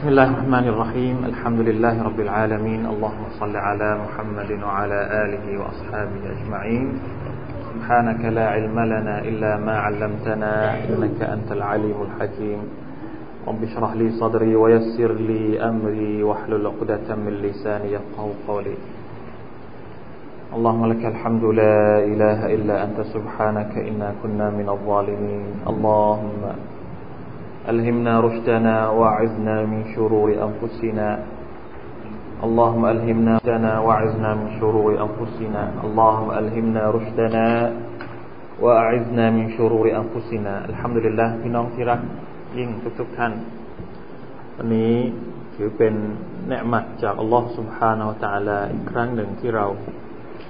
بسم الله الرحمن الرحيم. الحمد لله رب العالمين. اللهم صل على محمد وعلى آله وأصحابه أجمعين. سبحانك لا علم لنا إلا ما علمتنا إنك أنت العليم الحكيم. رب اشرح لي صدري ويسر لي أمري واحلل عقدة من لساني يفقه قولي. اللهم لك الحمد لا إله إلا أنت سبحانك إنا كنا من الظالمين. اللهم ألهمنا رشدنا وأعذنا من شرور أنفسنا اللهم ألهمنا رشدنا وأعذنا من شرور أنفسنا اللهم ألهمنا رشدنا وأعذنا من شرور أنفسنا الحمد لله พี่น้องที่รักยิ่งทุกๆท่านวันนี้ถือเป็นเนืมัดจากอัลลอฮ์ سبحانه และ تعالى อีกครั้งหนึ่งที่เรา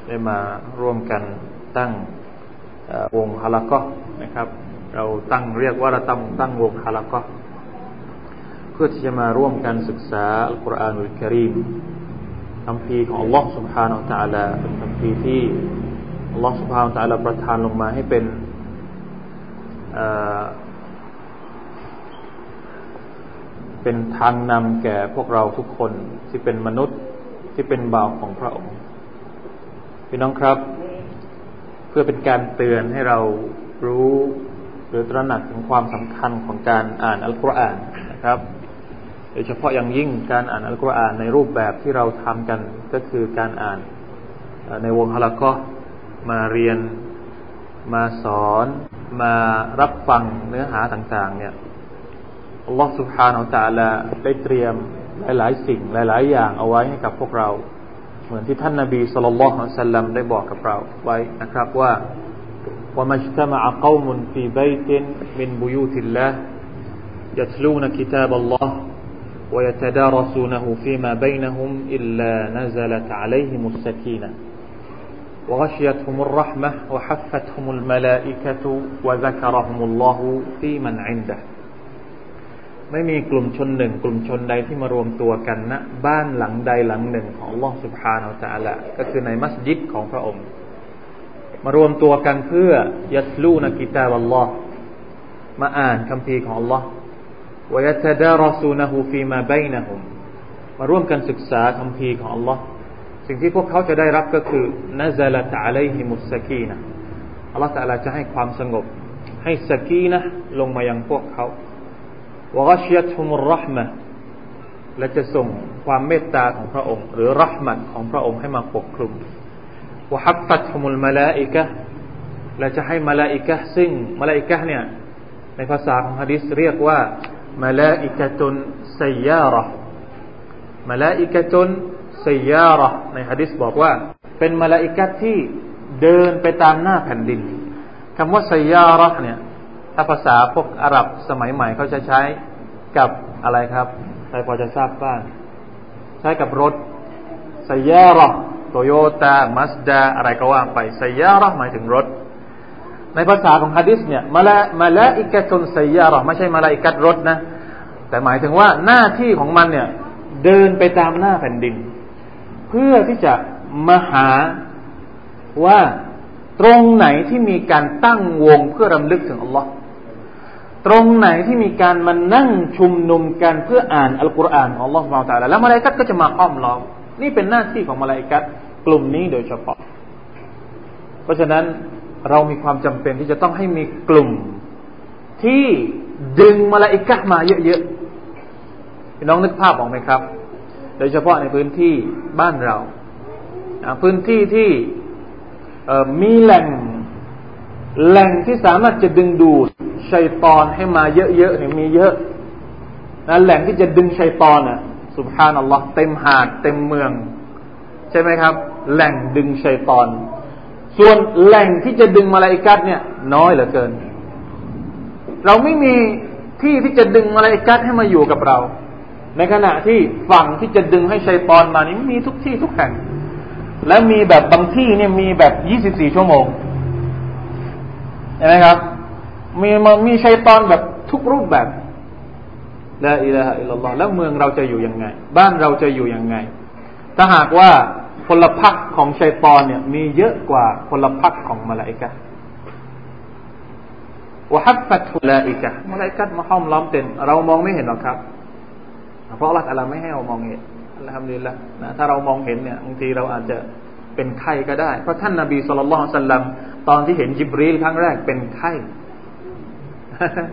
ได้มาร่วมกันตั้งวงฮาละก็นะครับ เราตั้งเรียกว่าเราตั้งตั้งวงฮาละก็เพื่อที่จะมาร่วมกันศึกษาอัลกุรอานอุลกิริมคำพีของ Allah سبحانه และ تعالى เป็นคำพีที่ Allah سبحانه และ تعالى ประทานลงมาให้เป็นเป็นทางนำแก่พวกเราทุกคนที่เป็นมนุษย์ที่เป็นบ่าวของพระองค์พี่น้องครับ เพื่อเป็นการเตือนให้เรารู้ หรือตระหนักถึงความสำคัญของการอ่านอัลกุรอานนะครับโดยเฉพาะอย่างยิ่งการอ่านอัลกุรอานในรูปแบบที่เราทำกันก็คือการอ่านในวงฮะละก็มาเรียนมาสอนมารับฟังเนื้อหาต่างๆ เนี่ยอัลลอฮฺสุบฮานาอัลลาได้เตรียมหลายๆ สิ่งหลาย ๆ อย่างเอาไว้ให้กับพวกเรา เหมือนที่ท่านนาบีสุลต่านละได้บอกกับเราไว้นะครับว่า وما اجتمع قوم في بيت من بيوت الله يتلون كتاب الله ويتدارسونه فيما بينهم إلا نزلت عليهم السكينة وغشيتهم الرحمة وحفتهم الملائكة وذكرهم الله في من عنده ไม่มีกลุ่มชนหนึ่ง กลุ่มชนใดที่มารวมตัวกันณนะบ้านหลังใดหลังหนึ่งของ Allah سبحانه และ تعالى ก็คือในมัสยิดของพระองค์ มารวมตัวกันเพื่อยัตลูนกิตาบัลลอฮ์มาอ่านคำพีของ Allah วยตดารสูนหูฟีมาบนะฮุมมาร่วมกันศึกษาคำพีของ Allah สิ่งที่พวกเขาจะได้รับก็คือนาซาลตะอะลัยฮิมุสกีนะอัลลอฮฺตะลาจะให้ความสงบ ให้สกีนะลงมายังพวกเขาวะกชยตฮุมุรห์มะและจะส่งความเมตตาของพระองค์ หรือรหมัดของพระองค์ให้มาปกคลุม วฮับฟัตฮุมุลมาลาอิกะและจะให้มาลาอิกะซึ่งมาลาอิกะเนี่ย ในภาษาของฮะดิษเรียกว่ามาลาอิกะตุนไซยาระมาลาอิกะตุนไซยาระในฮะดิษบอกว่า เป็นมาลาอิกะที่เดินไปตามหน้าแผ่นดินคำว่าไซยาระเนี่ย ถ้าภาษาพวกอาหรับสมัยใหม่เขาจะใช้กับอะไรครับ ใครพอจะทราบบ้าง ใช้กับรถไซยาระ โตโยต้ามาสด้าอะไรก็ว่าไปไซยาระหมายถึงรถ ในภาษาของฮะดิษเนี่ยมาละมาละอิกะตุนไซยาระไม่ใช่มาละอิกัดรถนะ แต่หมายถึงว่าหน้าที่ของมันเนี่ย เดินไปตามหน้าแผ่นดิน เพื่อที่จะมาหาว่าตรงไหนที่มีการตั้งวงเพื่อรำลึกถึงอัลลอฮ์ตรงไหนที่มีการมานั่งชุมนุมกันเพื่ออ่านอัลกุรอานของอัลลอฮ์มาตาลาแล้วมาลายกัดก็จะมาอ้อมล้อมนี่เป็นหน้าที่ของมาลายกัด กลุ่มนี้โดยเฉพาะ เพราะฉะนั้นเรามีความจำเป็นที่จะต้องให้มีกลุ่ม ที่ดึงมาลาอิกะมาเยอะๆพี่น้องนึกภาพออกไหมครับ โดยเฉพาะในพื้นที่บ้านเรา พื้นที่ที่มีแหล่งแหล่งที่สามารถจะดึงดูดชัยตอนให้มาเยอะๆเนี่ยมีเยอะนะแหล่งที่จะดึงชัยตอนอะสุบฮานัลลอฮ์เต็มหาดเต็มเมือง ใช่ไหมครับ แหล่งดึงชัยตอน ส่วนแหล่งที่จะดึงมาลาอิกัดเนี่ย น้อยเหลือเกิน เราไม่มีที่ที่จะดึงมาลาอิกัดให้มาอยู่กับเรา ในขณะที่ฝั่งที่จะดึงให้ชัยตอนมานี่มีทุกที่ทุกแห่ง และมีแบบบางที่เนี่ยมีแบบยี่สิบสี่ชั่วโมงเห็นไหมครับ มีมีชัยตอนแบบทุกรูปแบบละอิละฮะอิลลัลลอฮ์แล้วเมืองเราจะอยู่ยังไง บ้านเราจะอยู่ยังไง ถ้าหากว่า พลพรรคของชัยตอนเนี่ย มีเยอะกว่าพลพรรคของมาลาอิกะวะฮับฟัตุลาอิกะมาลาอิกะมาห้อมล้อมเต็มเรามองไม่เห็นหรอกครับ เพราะอัลลอฮฺไม่ให้เรามองเห็นอัลฮัมดุลิลละนะถ้าเรามองเห็นเนี่ยบางทีเราอาจจะเป็นไข้ก็ได้ เพราะท่านนาบีสุลต่านสัลลัมตอนที่เห็นจิบรีลครั้งแรกเป็นไข้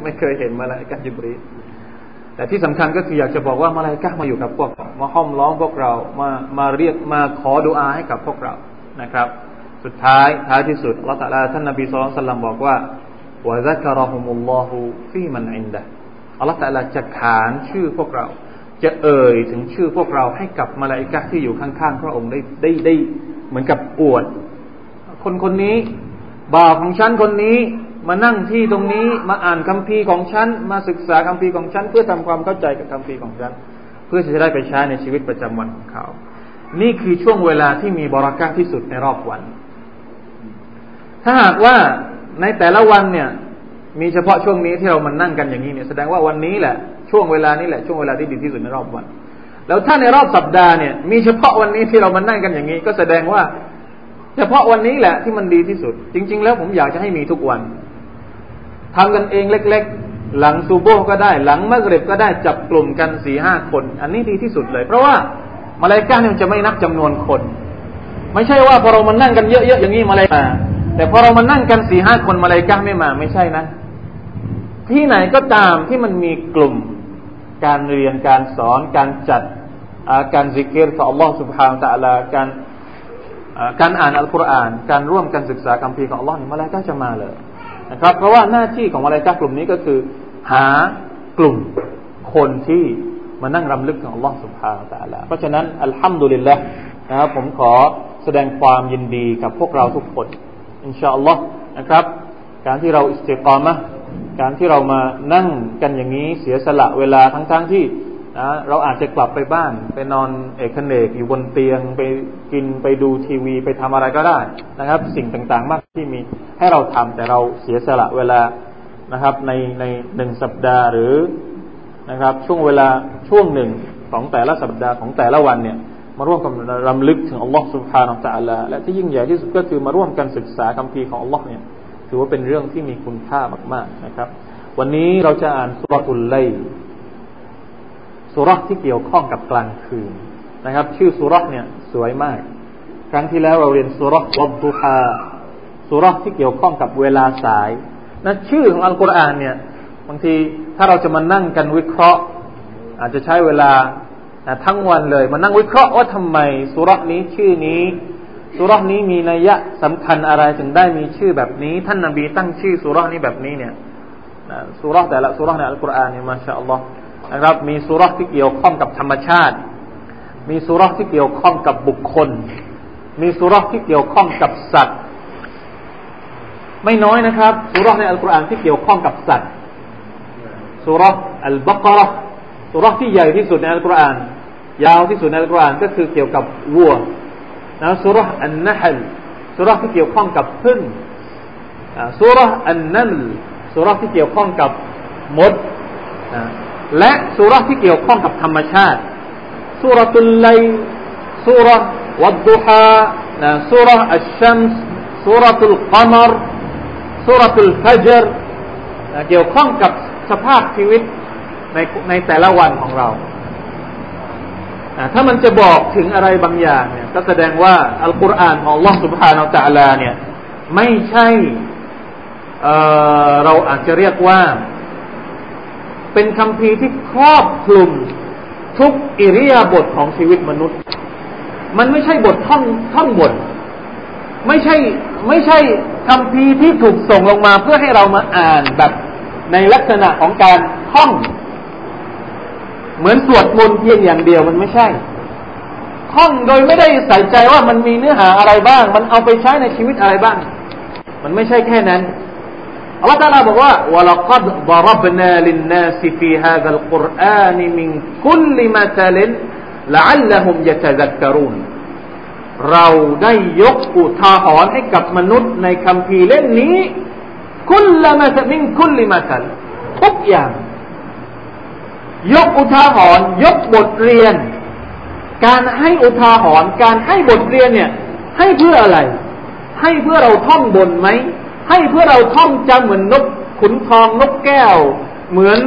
ไม่เคยเห็นมาแล้วกันจิบรีล แต่ที่สำคัญก็คืออยากจะบอกว่ามาลายกามาอยู่กับพวกมาห้อมล้อมพวกเรามามาเรียกมาขอดุอาให้กับพวกเรานะครับ สุดท้ายท้ายที่สุดอัลลอฮฺท่านนบีสุลต่านบอกว่าวะซักรอฮุมุลลอฮุฟีมันอินดะอัลลอฮฺตะลาจะขานชื่อพวกเรา จะเอ่ยถึงชื่อพวกเราให้กับมาลายกาที่อยู่ข้างๆพระองค์ได้ได้ได้เหมือนกับอวด คนคนนี้บ่าวของฉันคนนี้ มานั่งที่ตรงนี้มาอ่านคัมภีร์ของฉัน มาศึกษาคัมภีร์ของฉัน เพื่อทำความเข้าใจกับคัมภีร์ของฉัน เพื่อจะได้ไปใช้ในชีวิตประจำวันของเขา นี่คือช่วงเวลาที่มีบรารักที่สุดในรอบวัน ถ้าหากว่าในแต่ละวันเนี่ย มีเฉพาะช่วงนี้ที่เรามันนั่งกันอย่างนี้เนี่ยแสดงว่าวันนี้แหละช่วงเวลานี้แหละช่วงเวลาที่ดีที่สุดในรอบวัน แล้วถ้าในรอบสัปดาห์เนี่ย มีเฉพาะวันนี้ที่เรามันนั่งกันอย่างนี้ ก็แสดงว่า เฉพาะวันนี้แหละที่มันดีที่สุด จริง ๆ แล้วผมอยากจะให้มีทุกวัน ทำกันเองเล็ก ๆ หลังซูโบก็ได้ หลังมะเร็บก็ได้จับกลุ่มกันสี่ห้าคน อันนี้ดีที่สุดเลย เพราะว่ามาเลยก้าเนี่ยจะไม่นับจำนวนคน ไม่ใช่ว่าพอเรามานั่งกันเยอะๆอย่างนี้มาเลย์มาแต่พอเรามานั่งกันสี่ห้าคนมาเลยก้าไม่มาไม่ใช่นะ ที่ไหนก็ตามที่มันมีกลุ่มการเรียนการสอนการจัดการ ذكر ต่ออัลลอฮ์ سبحانه وتعالى การการอ่านอัลกุรอาน การร่วมกันศึกษาคัมภีร์ของอัลลอฮ์นี่มลาอิกะฮ์ก็จะมาเลย นะครับ เพราะว่าหน้าที่ของมลาอิกะฮ์กลุ่มนี้ก็คือ หากลุ่มคนที่มานั่งรำลึกถึงอัลลอฮฺ سبحانه وتعالى เพราะฉะนั้น الحمد لله นะครับผมขอแสดงความยินดีกับพวกเราทุกคน إن شاء الله นะครับ การที่เราاستقامة การที่เรามานั่งกันอย่างนี้เสียสละเวลาทั้งๆทที่นะเราอาจจะกลับไปบ้าน ไปนอนเอกเนกอยู่บนเตียงไปกินไปดูทีวีไปทำอะไรก็ได้นะครับ สิ่งต่างๆมาก ที่มีให้เราทำแต่เราเสียสละเวลานะครับ ในในหนึ่งสัปดาห์หรือนะครับ ช่วงเวลาช่วงหนึ่งของแต่ละสัปดาห์ของแต่ละวันเนี่ยมาร่วมกันรำลึกถึงอัลลอฮ์สุบฮานาอัลลอฮ์และที่ยิ่งใหญ่ที่สุดก็คือมาร่วมกันศึกษาคำพีของอัลลอฮ์เนี่ยถือว่าเป็นเรื่องที่มีคุณค่ามาก ๆนะครับ วันนี้เราจะอ่านสุรทุลไลสุรที่เกี่ยวข้องกับกลางคืนนะครับ ชื่อสุรเนี่ยสวยมาก ครั้งที่แล้วเราเรียนสุรวับุฮา สุรที่เกี่ยวข้องกับเวลาสายนะชื่อของอัลกุรอานเนี่ยบางทีถ้าเราจะมานั่งกันวิเคราะห์ อาจจะใช้เวลาทั้งวันเลย มานั่งวิเคราะห์ว่าทำไมสุรนี้ชื่อนี้สุรนี้มีนัยยะสำคัญอะไรถึงได้มีชื่อแบบนี้ ท่านนาบีตั้งชื่อสุรนี้แบบนี้เนี่ยสุรแต่ละสุรในอัลกุรอานเนี่ยมาชาอัลลอฮ์นะครับมีสุรที่เกี่ยวข้องกับธรรมชาติ มีสุรที่เกี่ยวข้องกับบุคคล มีสุรที่เกี่ยวข้องกับสัตว์ ไม่น้อยนะครับสุรในอัลกุรอานที่เกี่ยวข้องกับสัตว์สุรอัลบากรสุรที่ใหญ่ที่สุดในอัลกุรอานยาวที่สุดในอัลกุรอานก็คือเกี่ยวกับวัวนะสุรอันนัฮลสุรที่เกี่ยวข้องกับพึ่งสุรอันนัลสุรที่เกี่ยวข้องกับมดและสุรที่เกี่ยวข้องกับธรรมชาติสุรตุลไลสุรวัดดุฮานะสุรอัชชัมส์สุรตุลกมร สุรตุลฟัจรเกี่ยวข้องกับสภาพชีวิตในในแต่ละวันของเราถ้ามันจะบอกถึงอะไรบางอย่างเนี่ยก็แสดงว่าอัลกุรอานของอัลลอสุบฮานาจาลาเนี่ย ไม่ใช่เราอาจจะเรียกว่า เป็นคำพีที่ครอบคลุมทุกอิริยาบถของชีวิตมนุษย์ มันไม่ใช่บทท่องท่องบท ไม่ใช่ไม่ใช่ คำพีที่ถูกส่งลงมาเพื่อให้เรามาอ่านแบบในลักษณะของการท่อง เหมือนสวดมนต์เพียงอย่างเดียวมันไม่ใช่ท่องโดยไม่ได้ใส่ใจว่ามันมีเนื้อหาอะไรบ้าง มันเอาไปใช้ในชีวิตอะไรบ้าง มันไม่ใช่แค่นั้นอัลลอฮฺตาลาบอกว่าวะลักัดบารบนาลินนาสฟีฮาดัลกุรอานิมินคุลลิมาตาลิละอัลลฮุมยะตะซักกรูน เราได้ยกอุทาหรณ์ให้กับมนุษย์ในคำพีเล่มนี้ คุลละมามิงคุลลิมาสันทุกอย่าง ยกอุทาหรณ์ยกบทเรียน การให้อุทาหรณ์การให้บทเรียนเนี่ย ให้เพื่ออะไร ให้เพื่อเราท่องบนไหม ให้เพื่อเราท่องจำเหมือนนกขุนทองนกแก้ว เหมือน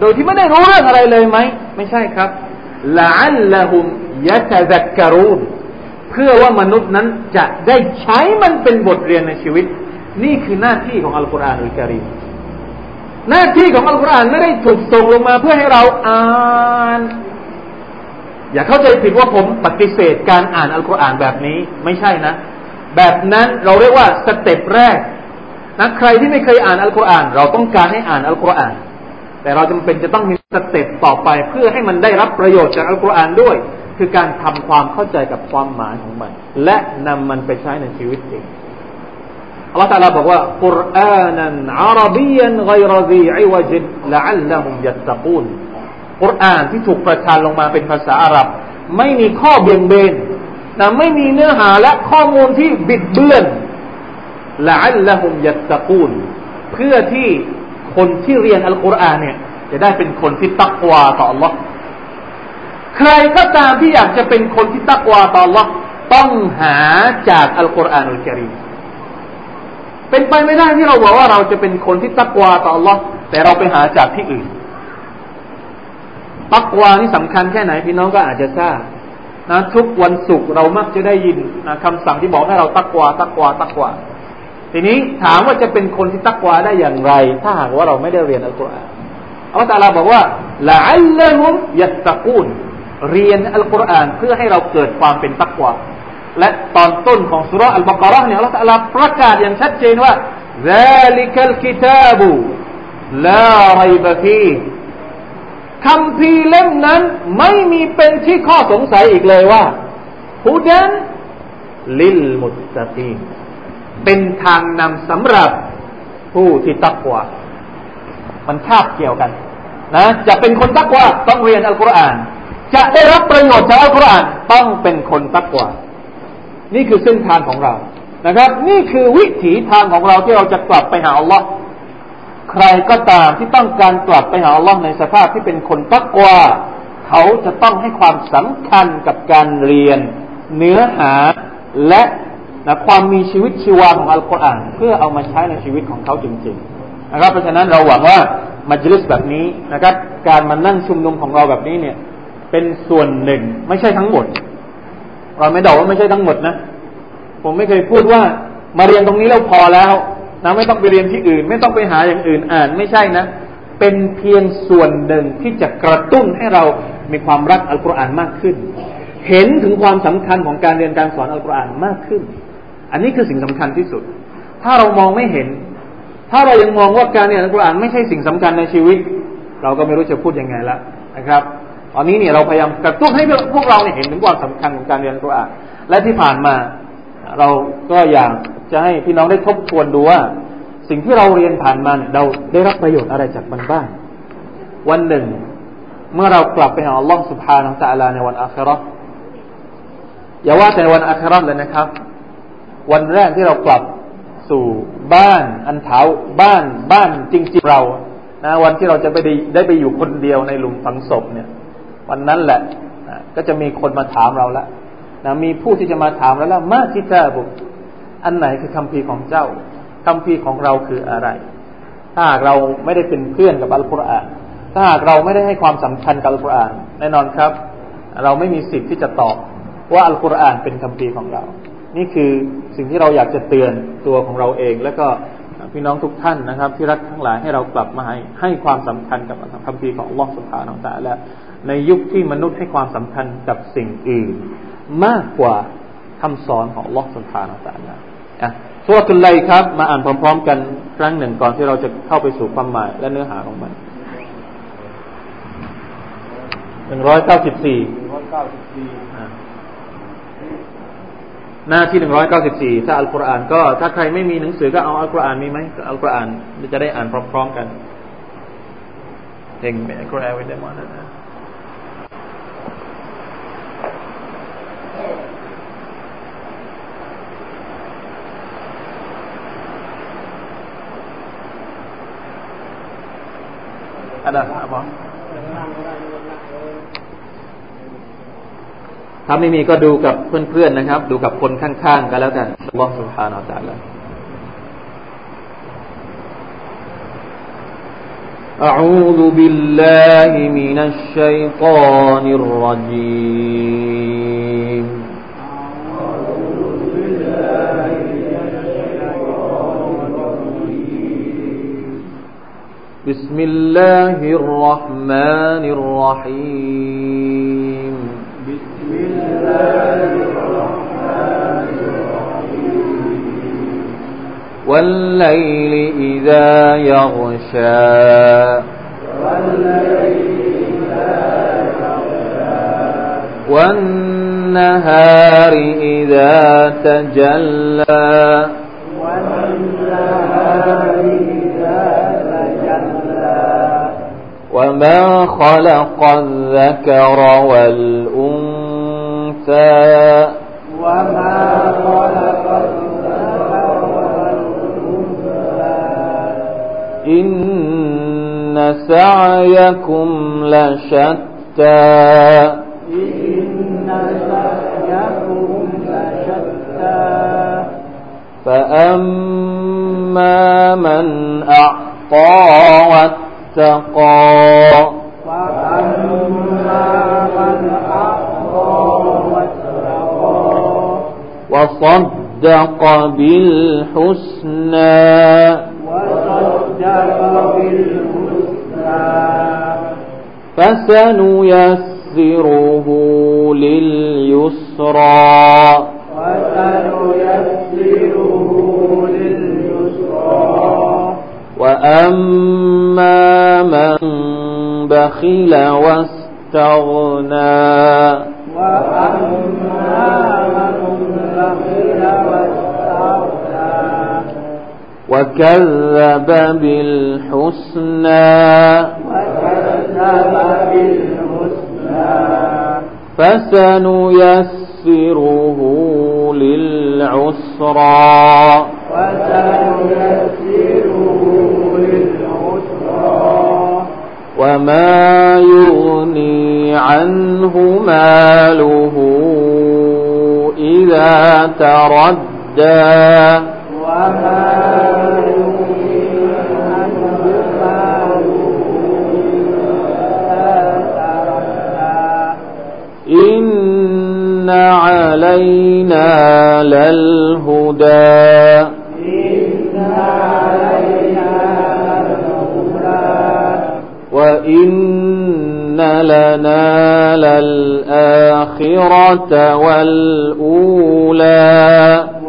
โดยที่ไม่ได้รู้เรื่องอะไรเลยไหมไม่ใช่ครับละอัลละฮุมยะตะซักกรูน พื่อว่ามนุษย์นั้นจะได้ใช้มันเป็นบทเรียนในชีวิต นี่คือหน้าที่ของอัลกุรอานอุลกิริมหน้าที่ของอัลกุรอานไม่ได้ถูกส่งลงมาเพื่อให้เราอ่าน อย่าเข้าใจผิดว่าผมปฏิเสธการอ่านอัลกุรอานแบบนี้ไม่ใช่นะ แบบนั้นเราเรียกว่าสเต็ปแรกนะใครที่ไม่เคยอ่านอัลกุรอาน เราต้องการให้อ่านอัลกุรอาน แต่เราจำเป็นจะต้องมีสเต็ปต่อไป เพื่อให้มันได้รับประโยชน์จากอัลกุรอานด้วย คือการทำความเข้าใจกับความหมายของมัน และนำมันไปใช้ในชีวิตจริงอัลลอฮฺตาลาบอกว่ากุรอานันอาราบียันไกรซีอิวจิดละอัลละฮุมยัตตะกูนกุรอานที่ถูกประทานลงมาเป็นภาษาอาหรับ ไม่มีข้อเบี่ยงเบนนะไม่มีเนื้อหาและข้อมูลที่บิดเบือนละอัลละฮุมยัตตะกูนเพื่อที่คนที่เรียนอัลกุรอานเนี่ยจะได้เป็นคนที่ตักวาต่อ Allah ใครก็ตามที่อยากจะเป็นคนที่ตักวาต่อ Allah ต้องหาจากอัลกุรอานอัลกิริมเป็นไปไม่ได้ที่เราบอกว่าเราจะเป็นคนที่ตักวาต่อ Allah แต่เราไปหาจากที่อื่น ตักวานี่สำคัญแค่ไหนพี่น้องก็อาจจะทราบนะทุกวันศุกร์เรามักจะได้ยินนะคำสั่งที่บอกให้เราตักวาตักวาตักวาทีนี้ถามว่าจะเป็นคนที่ตักวาได้อย่างไร ถ้าหากว่าเราไม่ได้เรียนอัลกุรอานอัลลอฮฺตาลาบอกว่าละอัลละฮุมยัตตะกูน เรียนอัลกุรอานเพื่อให้เราเกิดความเป็นตักวาและตอนต้นของสุรอัลบากรห์เนี่ยอัลลอฮฺตาลาประกาศอย่างชัดเจนว่า ذلك الكتاب لا ريب فيه คำพีเล่มนั้นไม่มีเป็นที่ข้อสงสัยอีกเลยว่าฮุดันลิลมุตตะกีนเป็นทางนำสำหรับผู้ที่ตักวามันคาบเกี่ยวกัน นะ จะเป็นคนตักวาต้องเรียนอัลกุรอาน จะได้รับประโยชน์จากอัลกุรอานต้องเป็นคนตักวานี่คือเส้นทางของเรานะครับ นี่คือวิถีทางของเราที่เราจะกลับไปหาอัลลอฮ์ใครก็ตามที่ต้องการกลับไปหาอัลลอฮ์ในสภาพที่เป็นคนตักวาเขาจะต้องให้ความสำคัญกับการเรียน เนื้อหาและนะความมีชีวิตชีวาของอัลกุรอานเพื่อเอามาใช้ในชีวิตของเขาจริงๆนะครับเพราะฉะนั้นเราหวังว่ามัจลิสแบบนี้นะครับ การมานั่งชุมนุมของเราแบบนี้เนี่ย เป็นส่วนหนึ่ง ไม่ใช่ทั้งหมด เราไม่บอกว่าไม่ใช่ทั้งหมดนะ ผมไม่เคยพูดว่ามาเรียนตรงนี้แล้วพอแล้วนะไม่ต้องไปเรียนที่อื่น ไม่ต้องไปหาอย่างอื่นอ่านไม่ใช่นะ เป็นเพียงส่วนหนึ่งที่จะกระตุ้นให้เรามีความรักอัลกุรอานมากขึ้น เห็นถึงความสำคัญของการเรียนการสอนอัลกุรอานมากขึ้น อันนี้คือสิ่งสำคัญที่สุด ถ้าเรามองไม่เห็น ถ้าเรายังมองว่าการเรียนอัลกุรอานไม่ใช่สิ่งสำคัญในชีวิต เราก็ไม่รู้จะพูดยังไงละนะครับ อันนี้เนี่ยเราพยายามกระตุ้นให้พวกเราเนี่ยเห็นถึงความสำคัญของการเรียนกุรอานและที่ผ่านมา เราก็อยากจะให้พี่น้องได้ทบทวนดูว่า สิ่งที่เราเรียนผ่านมาเนี่ยเราได้รับประโยชน์อะไรจากมันบ้าง วันหนึ่ง เมื่อเรากลับไปหาอัลลอฮฺสุบฮานาอัลลอฮในวันอัคราอย่าว่าแต่วันอัคราเลยนะครับ วันแรกที่เรากลับสู่บ้านอันเถาบ้านบ้านจริงๆเรานะวันที่เราจะไปได้ไปอยู่คนเดียวในหลุมฝังศพเนี่ย วันนั้นแหละนะก็จะมีคนมาถามเราแล้วนะมีผู้ที่จะมาถามเราแล้วมาคิตาบุอันไหนคือคำพีของเจ้าคำพีของเราคืออะไร ถ้าหากเราไม่ได้เป็นเพื่อนกับอัลกุรอานถ้าหากเราไม่ได้ให้ความสำคัญกับอัลกุรอานแน่นอนครับ เราไม่มีสิทธิ์ที่จะตอบว่าอัลกุรอานเป็นคำพีของเรา นี่คือสิ่งที่เราอยากจะเตือนตัวของเราเอง แล้วก็พี่น้องทุกท่านนะครับ ที่รักทั้งหลายให้เรากลับมาให้ให้ความสำคัญกับคำพีของอัลลอฮฺสุบฮานาอัลลอฮฺ ในยุคที่มนุษย์ให้ความสำคัญกับสิ่งอื่น มากกว่าคำสอนของลอสุบฮานาอัลลอฮอะสุรทุลไลครับ มาอ่านพร้อม ๆ กันครั้งหนึ่งก่อนที่เราจะเข้าไปสู่ความหมายและเนื้อหาของมันหนึ่งร้อยเก้าสิบสี่หน้าที่หนึ่งร้อยเก้าสิบสี่ถ้าอัลกุรอานก็ถ้าใครไม่มีหนังสือก็เอาอัลกุรอานมีไหมอัลกุรอานจะได้อ่านพร้อม ๆ กันเองอัลกุรอานไว้ได้หมดนะ อะไรครับถ้าไม่มีก็ดูกับเพื่อนๆนะครับ ดูกับคนข้างๆกันแล้วกันอัลลอฮฺสุบฮานาอัลลอฮฺ أعوذ بالله من الشيطان الرجيم بسم الله الرحمن الرحيم. بسم الله الرحمن الرحيم. والليل إذا يغشى. والنهار إذا تجلى. وما خلق الذكر والأنثى وما خلق الذكر والأنثى إن سعيكم لشتى إن سعيكم لشتى فأما من أعطى واتقى وصدق بالحسنى وصدق بالحسنى. فسنيسره لليسرى. وأما من بخل واستغنى وأما من بخل واستغنى وكذب بالحسنى وكذب بالحسنى فسنيسره للعسرى وما يغني عنه ماله إذا تردى. وما إن علينا للهدى. إن علينا وإن لنا للآخرة والأولى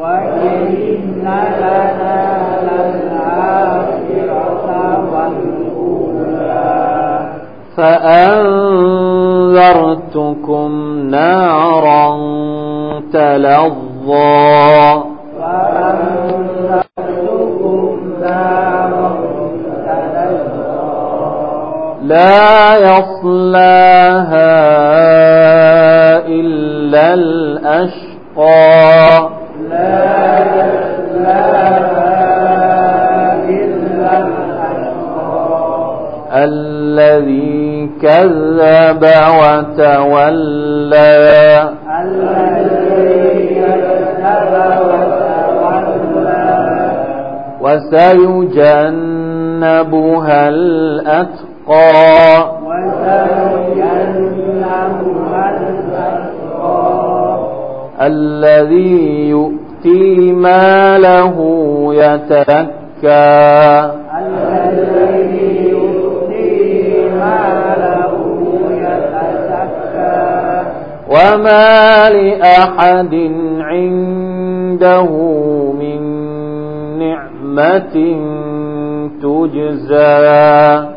وإن لنا للآخرة والأولى فأنذرتكم نارا تلظى لا يصلاها إلا الأشقى. لا الذي كذب وتولى الذي كذب وتولى. وسيجنبها الأتقى. الأتقى الذي يؤتي ماله يتزكى الذي يؤتي ماله يتزكى. وما لأحد عنده من نعمة تجزى.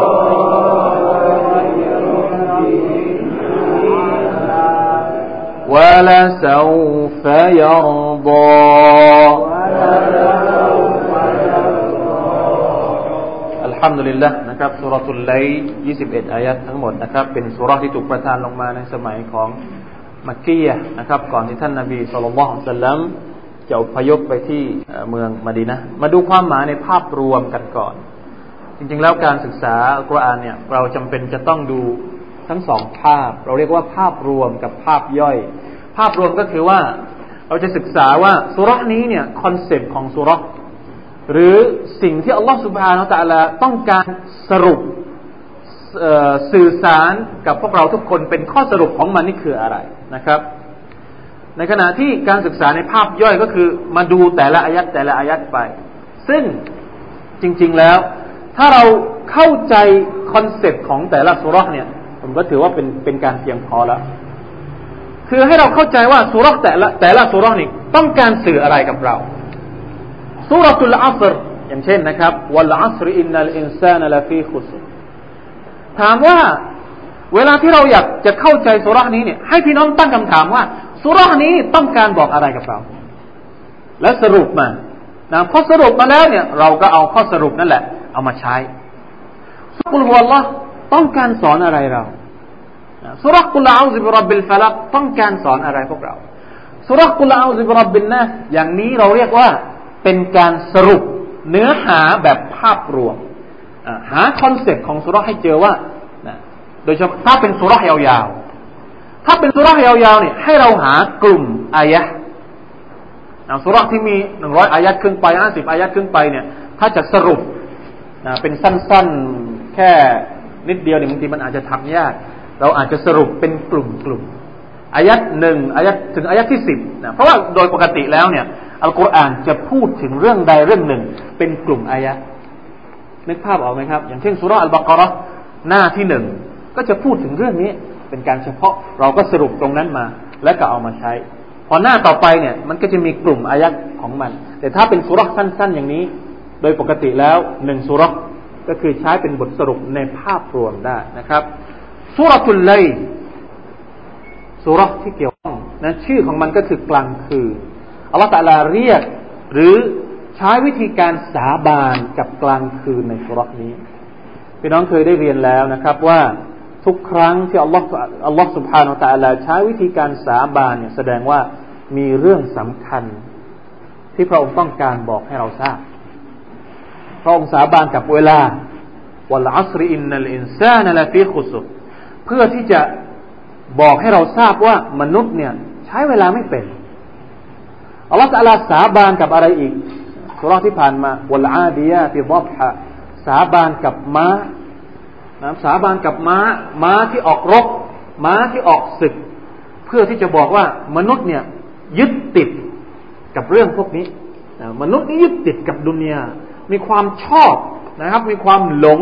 ولسوف يرضى الحمد لله นะครับสุรทุลไล21 อายัดทั้งหมดนะครับ เป็นสุรที่ถูกประทานลงมาในสมัยของ มักกียนะครับ ก่อนที่ท่านนาบีสุลต่านสัลลัมจะอพยพไปที่เมืองมาดีนะมาดูความหมายในภาพรวมกันก่อน จริงๆแล้วการศึกษาอัลกุรอานเนี่ย เราจำเป็นจะต้องดู ทั้งสองภาพ เราเรียกว่าภาพรวมกับภาพย่อย ภาพรวมก็คือว่าเราจะศึกษาว่าสูเราะฮฺนี้เนี่ย concept ของสูเราะฮฺหรือสิ่งที่อัลลอฮฺ سبحانه وتعالى ต้องการสรุปสื่อสารกับพวกเราทุกคนเป็นข้อสรุปของมันนี่คืออะไรนะครับ ในขณะที่การศึกษาในภาพย่อยก็คือ มาดูแต่ละอายะฮฺแต่ละอายะฮฺไป ซึ่งจริง ๆแล้ว ถ้าเราเข้าใจ concept ของแต่ละสูเราะฮฺเนี่ย ผมก็ถือว่าเป็นเป็นการเพียงพอแล้ว คือให้เราเข้าใจว่าสูเราะฮฺแต่ละแต่ละสูเราะฮฺนี่ต้องการสื่ออะไรกับเราسورة العصر อย่างเช่นนะครับ والعصر إن الإنسان لفي خسر ถามว่าเวลาที่เราอยากจะเข้าใจสูเราะฮฺนี้เนี่ยให้พี่น้องตั้งคำถามว่าสูเราะฮฺนี้ต้องการบอกอะไรกับเรา และสรุปมานะพอสรุปมาแล้วเนี่ย เราก็เอาข้อสรุปนั่นแหละ เอามาใช้สุกุลวะลล ต้องการสอนอะไรเราสุรกุลอาซิบรับบิลฟลักต้องการสอนอะไรพวกเราสุรกุลอาซิบรับบิลนะอย่างนี้เราเรียกว่าเป็นการสรุปเนื้อหาแบบภาพรวมหาคอนเซ็ปต์ของสุรให้เจอว่าโดยเฉพาะถ้าเป็นสุรยาวๆ ถ้าเป็นสุรยาวๆเนี่ยให้เราหากลุ่มอายะสุรที่มีหนึ่งร้อยอายัดขึ้นไปห้าสิบอายัดขึ้นไปเนี่ย ถ้าจะสรุปเป็นสั้นๆ แค่ นิดเดียวเนี่ยบางทีมันอาจจะทำยาก เราอาจจะสรุปเป็นกลุ่มๆอายัดหนึ่งอายัดถึงอายัดที่สิบนะเพราะว่าโดยปกติแล้วเนี่ยอัลกุรอานจะพูดถึงเรื่องใดเรื่องหนึ่ง เป็นกลุ่มอายะนึกภาพออกไหมครับ อย่างเช่นสุรอัลบากรหน้าที่หนึ่งก็จะพูดถึงเรื่องนี้เป็นการเฉพาะเราก็สรุปตรงนั้นมา และก็เอามาใช้ พอหน้าต่อไปเนี่ยมันก็จะมีกลุ่มอายัดของมัน แต่ถ้าเป็นสุรสั้น ๆ อย่างนี้ โดยปกติแล้วหนึ่งสุร ก็คือใช้เป็นบทสรุปในภาพรวมได้นะครับสุรทุลเลยสุรที่เกี่ยวข้องนะชื่อของมันก็คือกลางคืนอัลลอฮฺตะลาเรียก หรือใช้วิธีการสาบานกับกลางคืนในสุรนี้พี่น้องเคยได้เรียนแล้วนะครับว่าทุกครั้งที่อัลลอฮฺอัลลอฮฺสุบฮานาตะลาใช้วิธีการสาบานเนี่ยแสดงว่ามีเรื่องสำคัญ ที่พระองค์ต้องการบอกให้เราทราบ พระองค์สาบานกับเวลาวัลอัสรอินนัลอินซานละฟีขุสุเพื่อที่จะบอกให้เราทราบว่ามนุษย์เนี่ยใช้เวลาไม่เป็นอัลลอฮฺสัลาสาบานกับอะไรอีกสุรที่ผ่านมาวัลอาดียะติดบฮะสาบานกับม้านะสาบานกับม้า ม้าที่ออกรบม้าที่ออกศึก เพื่อที่จะบอกว่ามนุษย์เนี่ยยึดติดกับเรื่องพวกนี้ มนุษย์นี่ยึดติดกับดุนยา มีความชอบนะครับ มีความหลง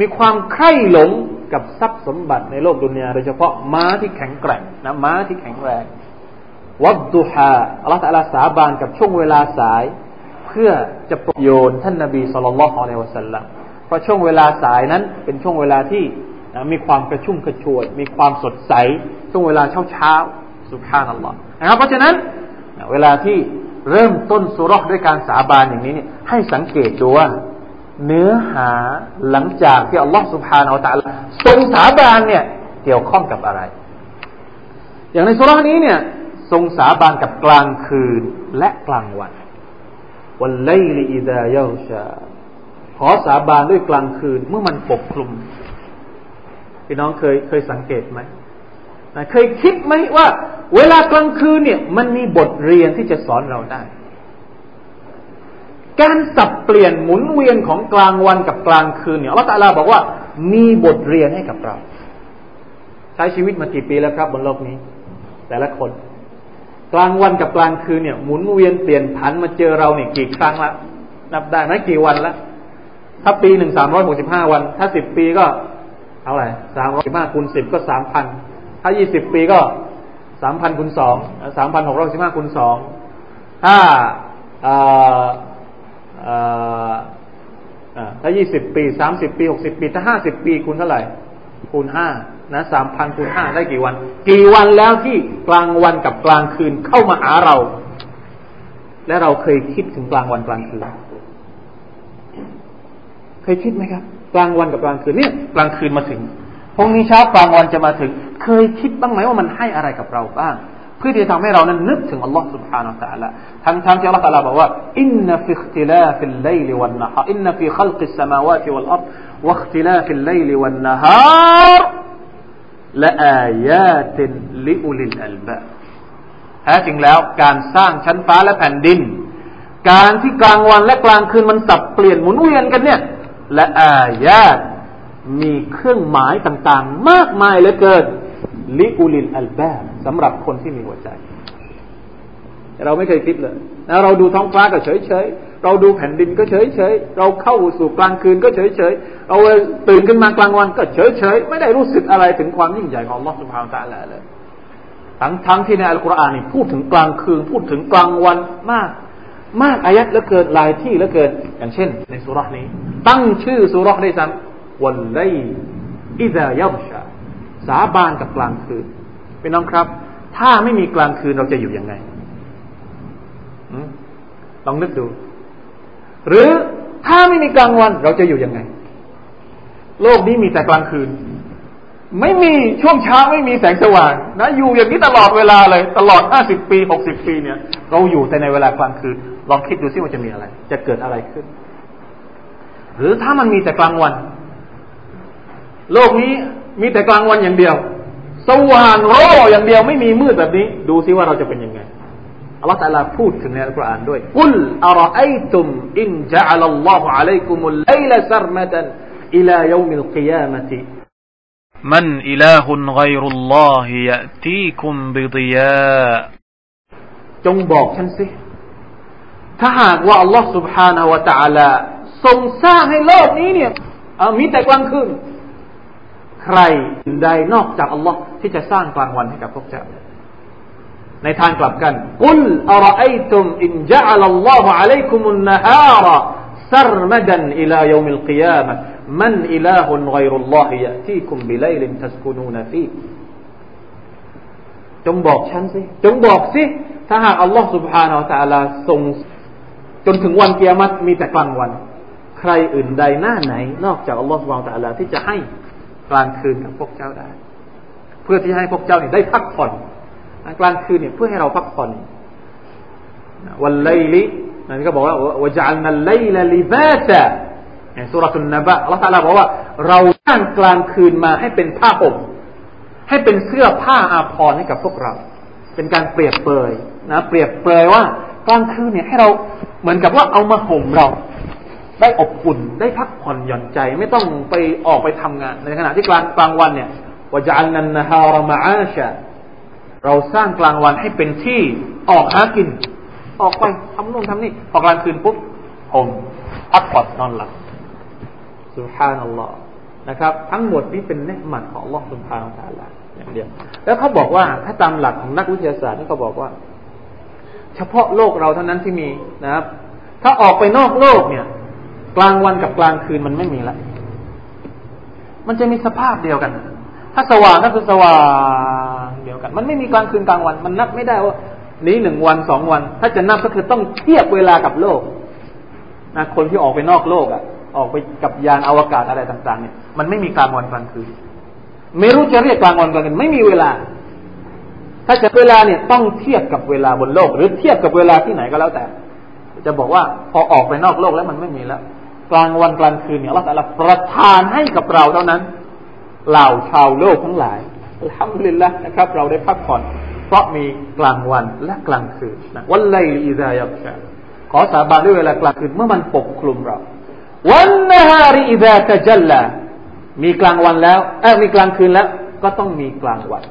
มีความใคร่หลงกับทรัพย์สมบัติในโลกดุนยาโดยเฉพาะม้าที่แข็งแกร่งนะม้าที่แข็งแรงวัดดุฮาอัลลอฮฺตะลาสาบานกับช่วงเวลาสาย เพื่อจะโปรโยนท่านนาบีสุลต่านละฮ์อะลัยวะสัลลัมเพราะช่วงเวลาสายนั้นเป็นช่วงเวลาที่มีความกระชุ่มกระชวย มีความสดใสช่วงเวลาเช้าเช้าสุภานัลลอฮ์นะครับเพราะฉะนั้นเวลาที่ เริ่มต้นสุรษด้วยการสาบานอย่างนี้เนี่ยให้สังเกตดูว่าเนื้อหาหลังจากที่อัลลอฮ์สุบฮานาอัลตะลาทรงสาบานเนี่ยเกี่ยวข้องกับอะไร อย่างในสุรษนี้เนี่ย ทรงสาบานกับกลางคืนและกลางวันวันไลลีอิดายาชาขอสาบานด้วยกลางคืนเมื่อมันปกคลุมพี่น้องเคยเคยสังเกตไหมเคยคิดไหมว่า เวลากลางคืนเนี่ย มันมีบทเรียนที่จะสอนเราได้ การสับเปลี่ยนหมุนเวียนของกลางวันกับกลางคืนเนี่ยอัลตาลาบอกว่า มีบทเรียนให้กับเรา ใช้ชีวิตมากี่ปีแล้วครับบนโลกนี้ แต่ละคน กลางวันกับกลางคืนเนี่ย หมุนเวียนเปลี่ยนผันมาเจอเราเนี่ยกี่ครั้งละนับได้ไหมกี่วันละถ้าปีหนึ่งสามร้อยหกสิบห้าวัน ถ้าสิบปีก็เท่าไหร่สามร้อยสิบห้าคูณสิบก็สามพันถ้ายี่สิบปีก็ามพันคูณสองสามพันหกร้อยสิบห้าคูณสองถ้าถ้ายี่สิบปีสามสิบปีหกสิบปี ถ้าห้าสิบปีคูณเท่าไหร่ คูณห้านะสามพันคูณห้าได้กี่วัน กี่วันแล้วที่กลางวันกับกลางคืนเข้ามาหาเรา และเราเคยคิดถึงกลางวันกลางคืน เคยคิดไหมครับ กลางวันกับกลางคืนเนี่ย กลางคืนมาถึง พรุ่งนี้เช้ากลางวันจะมาถึง เคยคิดบ้างไหมว่ามันให้อะไรกับเราบ้าง เพื่อที่จะทำให้เรานั้นนึกถึงอัลลอฮ์ سبحانه และ تعالى ทั้งทั้งที่อัลลอฮ์ تعالى บอกว่าอินนฟิอิคติลาฟิลไลลวันนะฮาอินนฟิขัลกิสสมาวาติวัลอัรฎวะอิคติลาฟิลไลลวันนะฮารละอายาตินลิอุลิลอัลบาแท้จริงแล้วการสร้างชั้นฟ้าและแผ่นดิน การที่กลางวันและกลางคืนมันสับเปลี่ยนหมุนเวียนกันเนี่ยและอายาต มีเครื่องหมายต่างๆ มากมายเหลือเกินลิอุลินอัลบาสำหรับคนที่มีหัวใจ เราไม่เคยคิดเลยนะเราดูท้องฟ้าก็เฉยๆ เราดูแผ่นดินก็เฉยๆ เราเข้าสู่กลางคืนก็เฉยๆ เราตื่นขึ้นมากลางวันก็เฉยๆ ไม่ได้รู้สึกอะไรถึงความยิ่งใหญ่ของลอสุภาตาละเลย ทั้งทั้งที่ในอัลกุรอานนี่พูดถึงกลางคืน พูดถึงกลางวันมาก มากอายัดเหลือเกินหลายที่เหลือเกิน อย่างเช่น ในสุรานี้ ตั้งชื่อสุราได้ซ้ำ วันไลอิซายับชาสาบานกับกลางคืนพี่น้องครับ ถ้าไม่มีกลางคืนเราจะอยู่ยังไงลองนึกดู หรือถ้าไม่มีกลางวันเราจะอยู่ยังไง โลกนี้มีแต่กลางคืน ไม่มีช่วงเช้าไม่มีแสงสว่างนะอยู่อย่างนี้ตลอดเวลาเลย ตลอดห้าสิบปีหกสิบปีเนี่ย เราอยู่แต่ในเวลากลางคืน ลองคิดดูซิว่าจะมีอะไร จะเกิดอะไรขึ้น หรือถ้ามันมีแต่กลางวัน โลกนี้มีแต่กลางวันอย่างเดียว สว่างโร่อย่างเดียวไม่มีมืดแบบนี้ ดูซิว่าเราจะเป็นยังไงอัลลอฮฺตาลาพูดถึงในอัลกุรอานด้วยกุลอารไอตุมอินจาลัลลอฮฺอะลัยกุมุลไลลซัรมะตันอิลายมิลกิยามะติมันอิลาฮุนไกรุลลอฮิยะตีคุมบิดิยาจงบอกฉันสิถ้าหากว่าอัลลอฮฺ سبحانه และ تعالى ทรงสร้างให้โลกนี้เนี่ยมีแต่กลางคืน ใครใดนอกจากอัลลอฮ์ที่จะสร้างกลางวันให้กับพวกเจ้าในทางกลับกันกุลอรไอตุมอินจัลลัลลอฮุอะลัยกุมุนนฮาระ سرمدا إلى يوم القيامة من إله غير الله يأتيكم بليل تسكنون فيه จงบอกฉันสิ จงบอกสิ ถ้าหากอัลลอฮ์ سبحانه และ تعالى ทรงจนถึงวันเกียรติมีแต่กลางวัน ใครอื่นใดหน้าไหน นอกจากอัลลอฮ์ سبحانه และ تعالى ที่จะให้ กลางคืนกับพวกเจ้าได้ เพื่อที่ให้พวกเจ้าเนี่ยได้พักผ่อนกลางคืนเนี่ยเพื่อให้เราพักผ่อนวันไลลินั่นก็บอกว่าวจัลนัลไลลลิบาตะในสุรทุนนบะอัลลอฮฺตาลาบอกว่า เราสร้างกลางคืนมาให้เป็นผ้าห่มให้เป็นเสื้อผ้าอาภรณ์ให้กับพวกเรา เป็นการเปรียบเปรยนะ เปรียบเปรยว่ากลางคืนเนี่ยให้เราเหมือนกับว่าเอามาห่มเรา ได้อบอุ่นได้พักผ่อนหย่อนใจ ไม่ต้องไปออกไปทำงาน ในขณะที่กลางกลางวันเนี่ยวจัลนันนฮารมาอาชาเราสร้างกลางวันให้เป็นที่ออกหากิน ออกไปทำนู่นทำนี่พอกลางคืนปุ๊บผมพักผ่อนนอนหลับสุภานัลลอฮ์นะครับ ทั้งหมดนี้เป็นเนืหมัดของลอสุภานัลลอฮ์อย่างเดียว แล้วเขาบอกว่าถ้าตามหลักของนักวิทยาศาสตร์นี่เขาบอกว่า เฉพาะโลกเราเท่านั้นที่มีนะครับ ถ้าออกไปนอกโลกเนี่ย กลางวันกับกลางคืนมันไม่มีละมันจะมีสภาพเดียวกัน ถ้าสว่างก็คือสว่างเดียวกัน มันไม่มีกลางคืนกลางวัน มันนับไม่ได้ว่า นี้หนึ่งวันสองวัน ถ้าจะนับก็คือต้องเทียบเวลากับโลกนะคนที่ออกไปนอกโลกอะออกไปกับยานอวกาศอะไรต่างๆเนี่ยมันไม่มีกลางวันกลางคืนไม่รู้จะเรียกกลางวันกลางคืนไม่มีเวลา ถ้าจะเวลาเนี่ยต้องเทียบกับเวลาบนโลก หรือเทียบกับเวลาที่ไหนก็แล้วแต่ จะบอกว่าพอออกไปนอกโลกแล้วมันไม่มีแล้ว กลางวันกลางคืนเนี่ยเราแต่ละประทานให้กับเราเท่านั้นเหล่าชาวโลกทั้งหลายทำลินละนะครับ เราได้พักผ่อน เพราะมีกลางวันและกลางคืนนะวันไลอิซายับชาขอสาบานด้วยเวลากลางคืนเมื่อมันปกคลุมเรา วันนฮาริอิซาตะจัลลามีกลางวันแล้วเออมีกลางคืนแล้ว ก็ต้องมีกลางวัน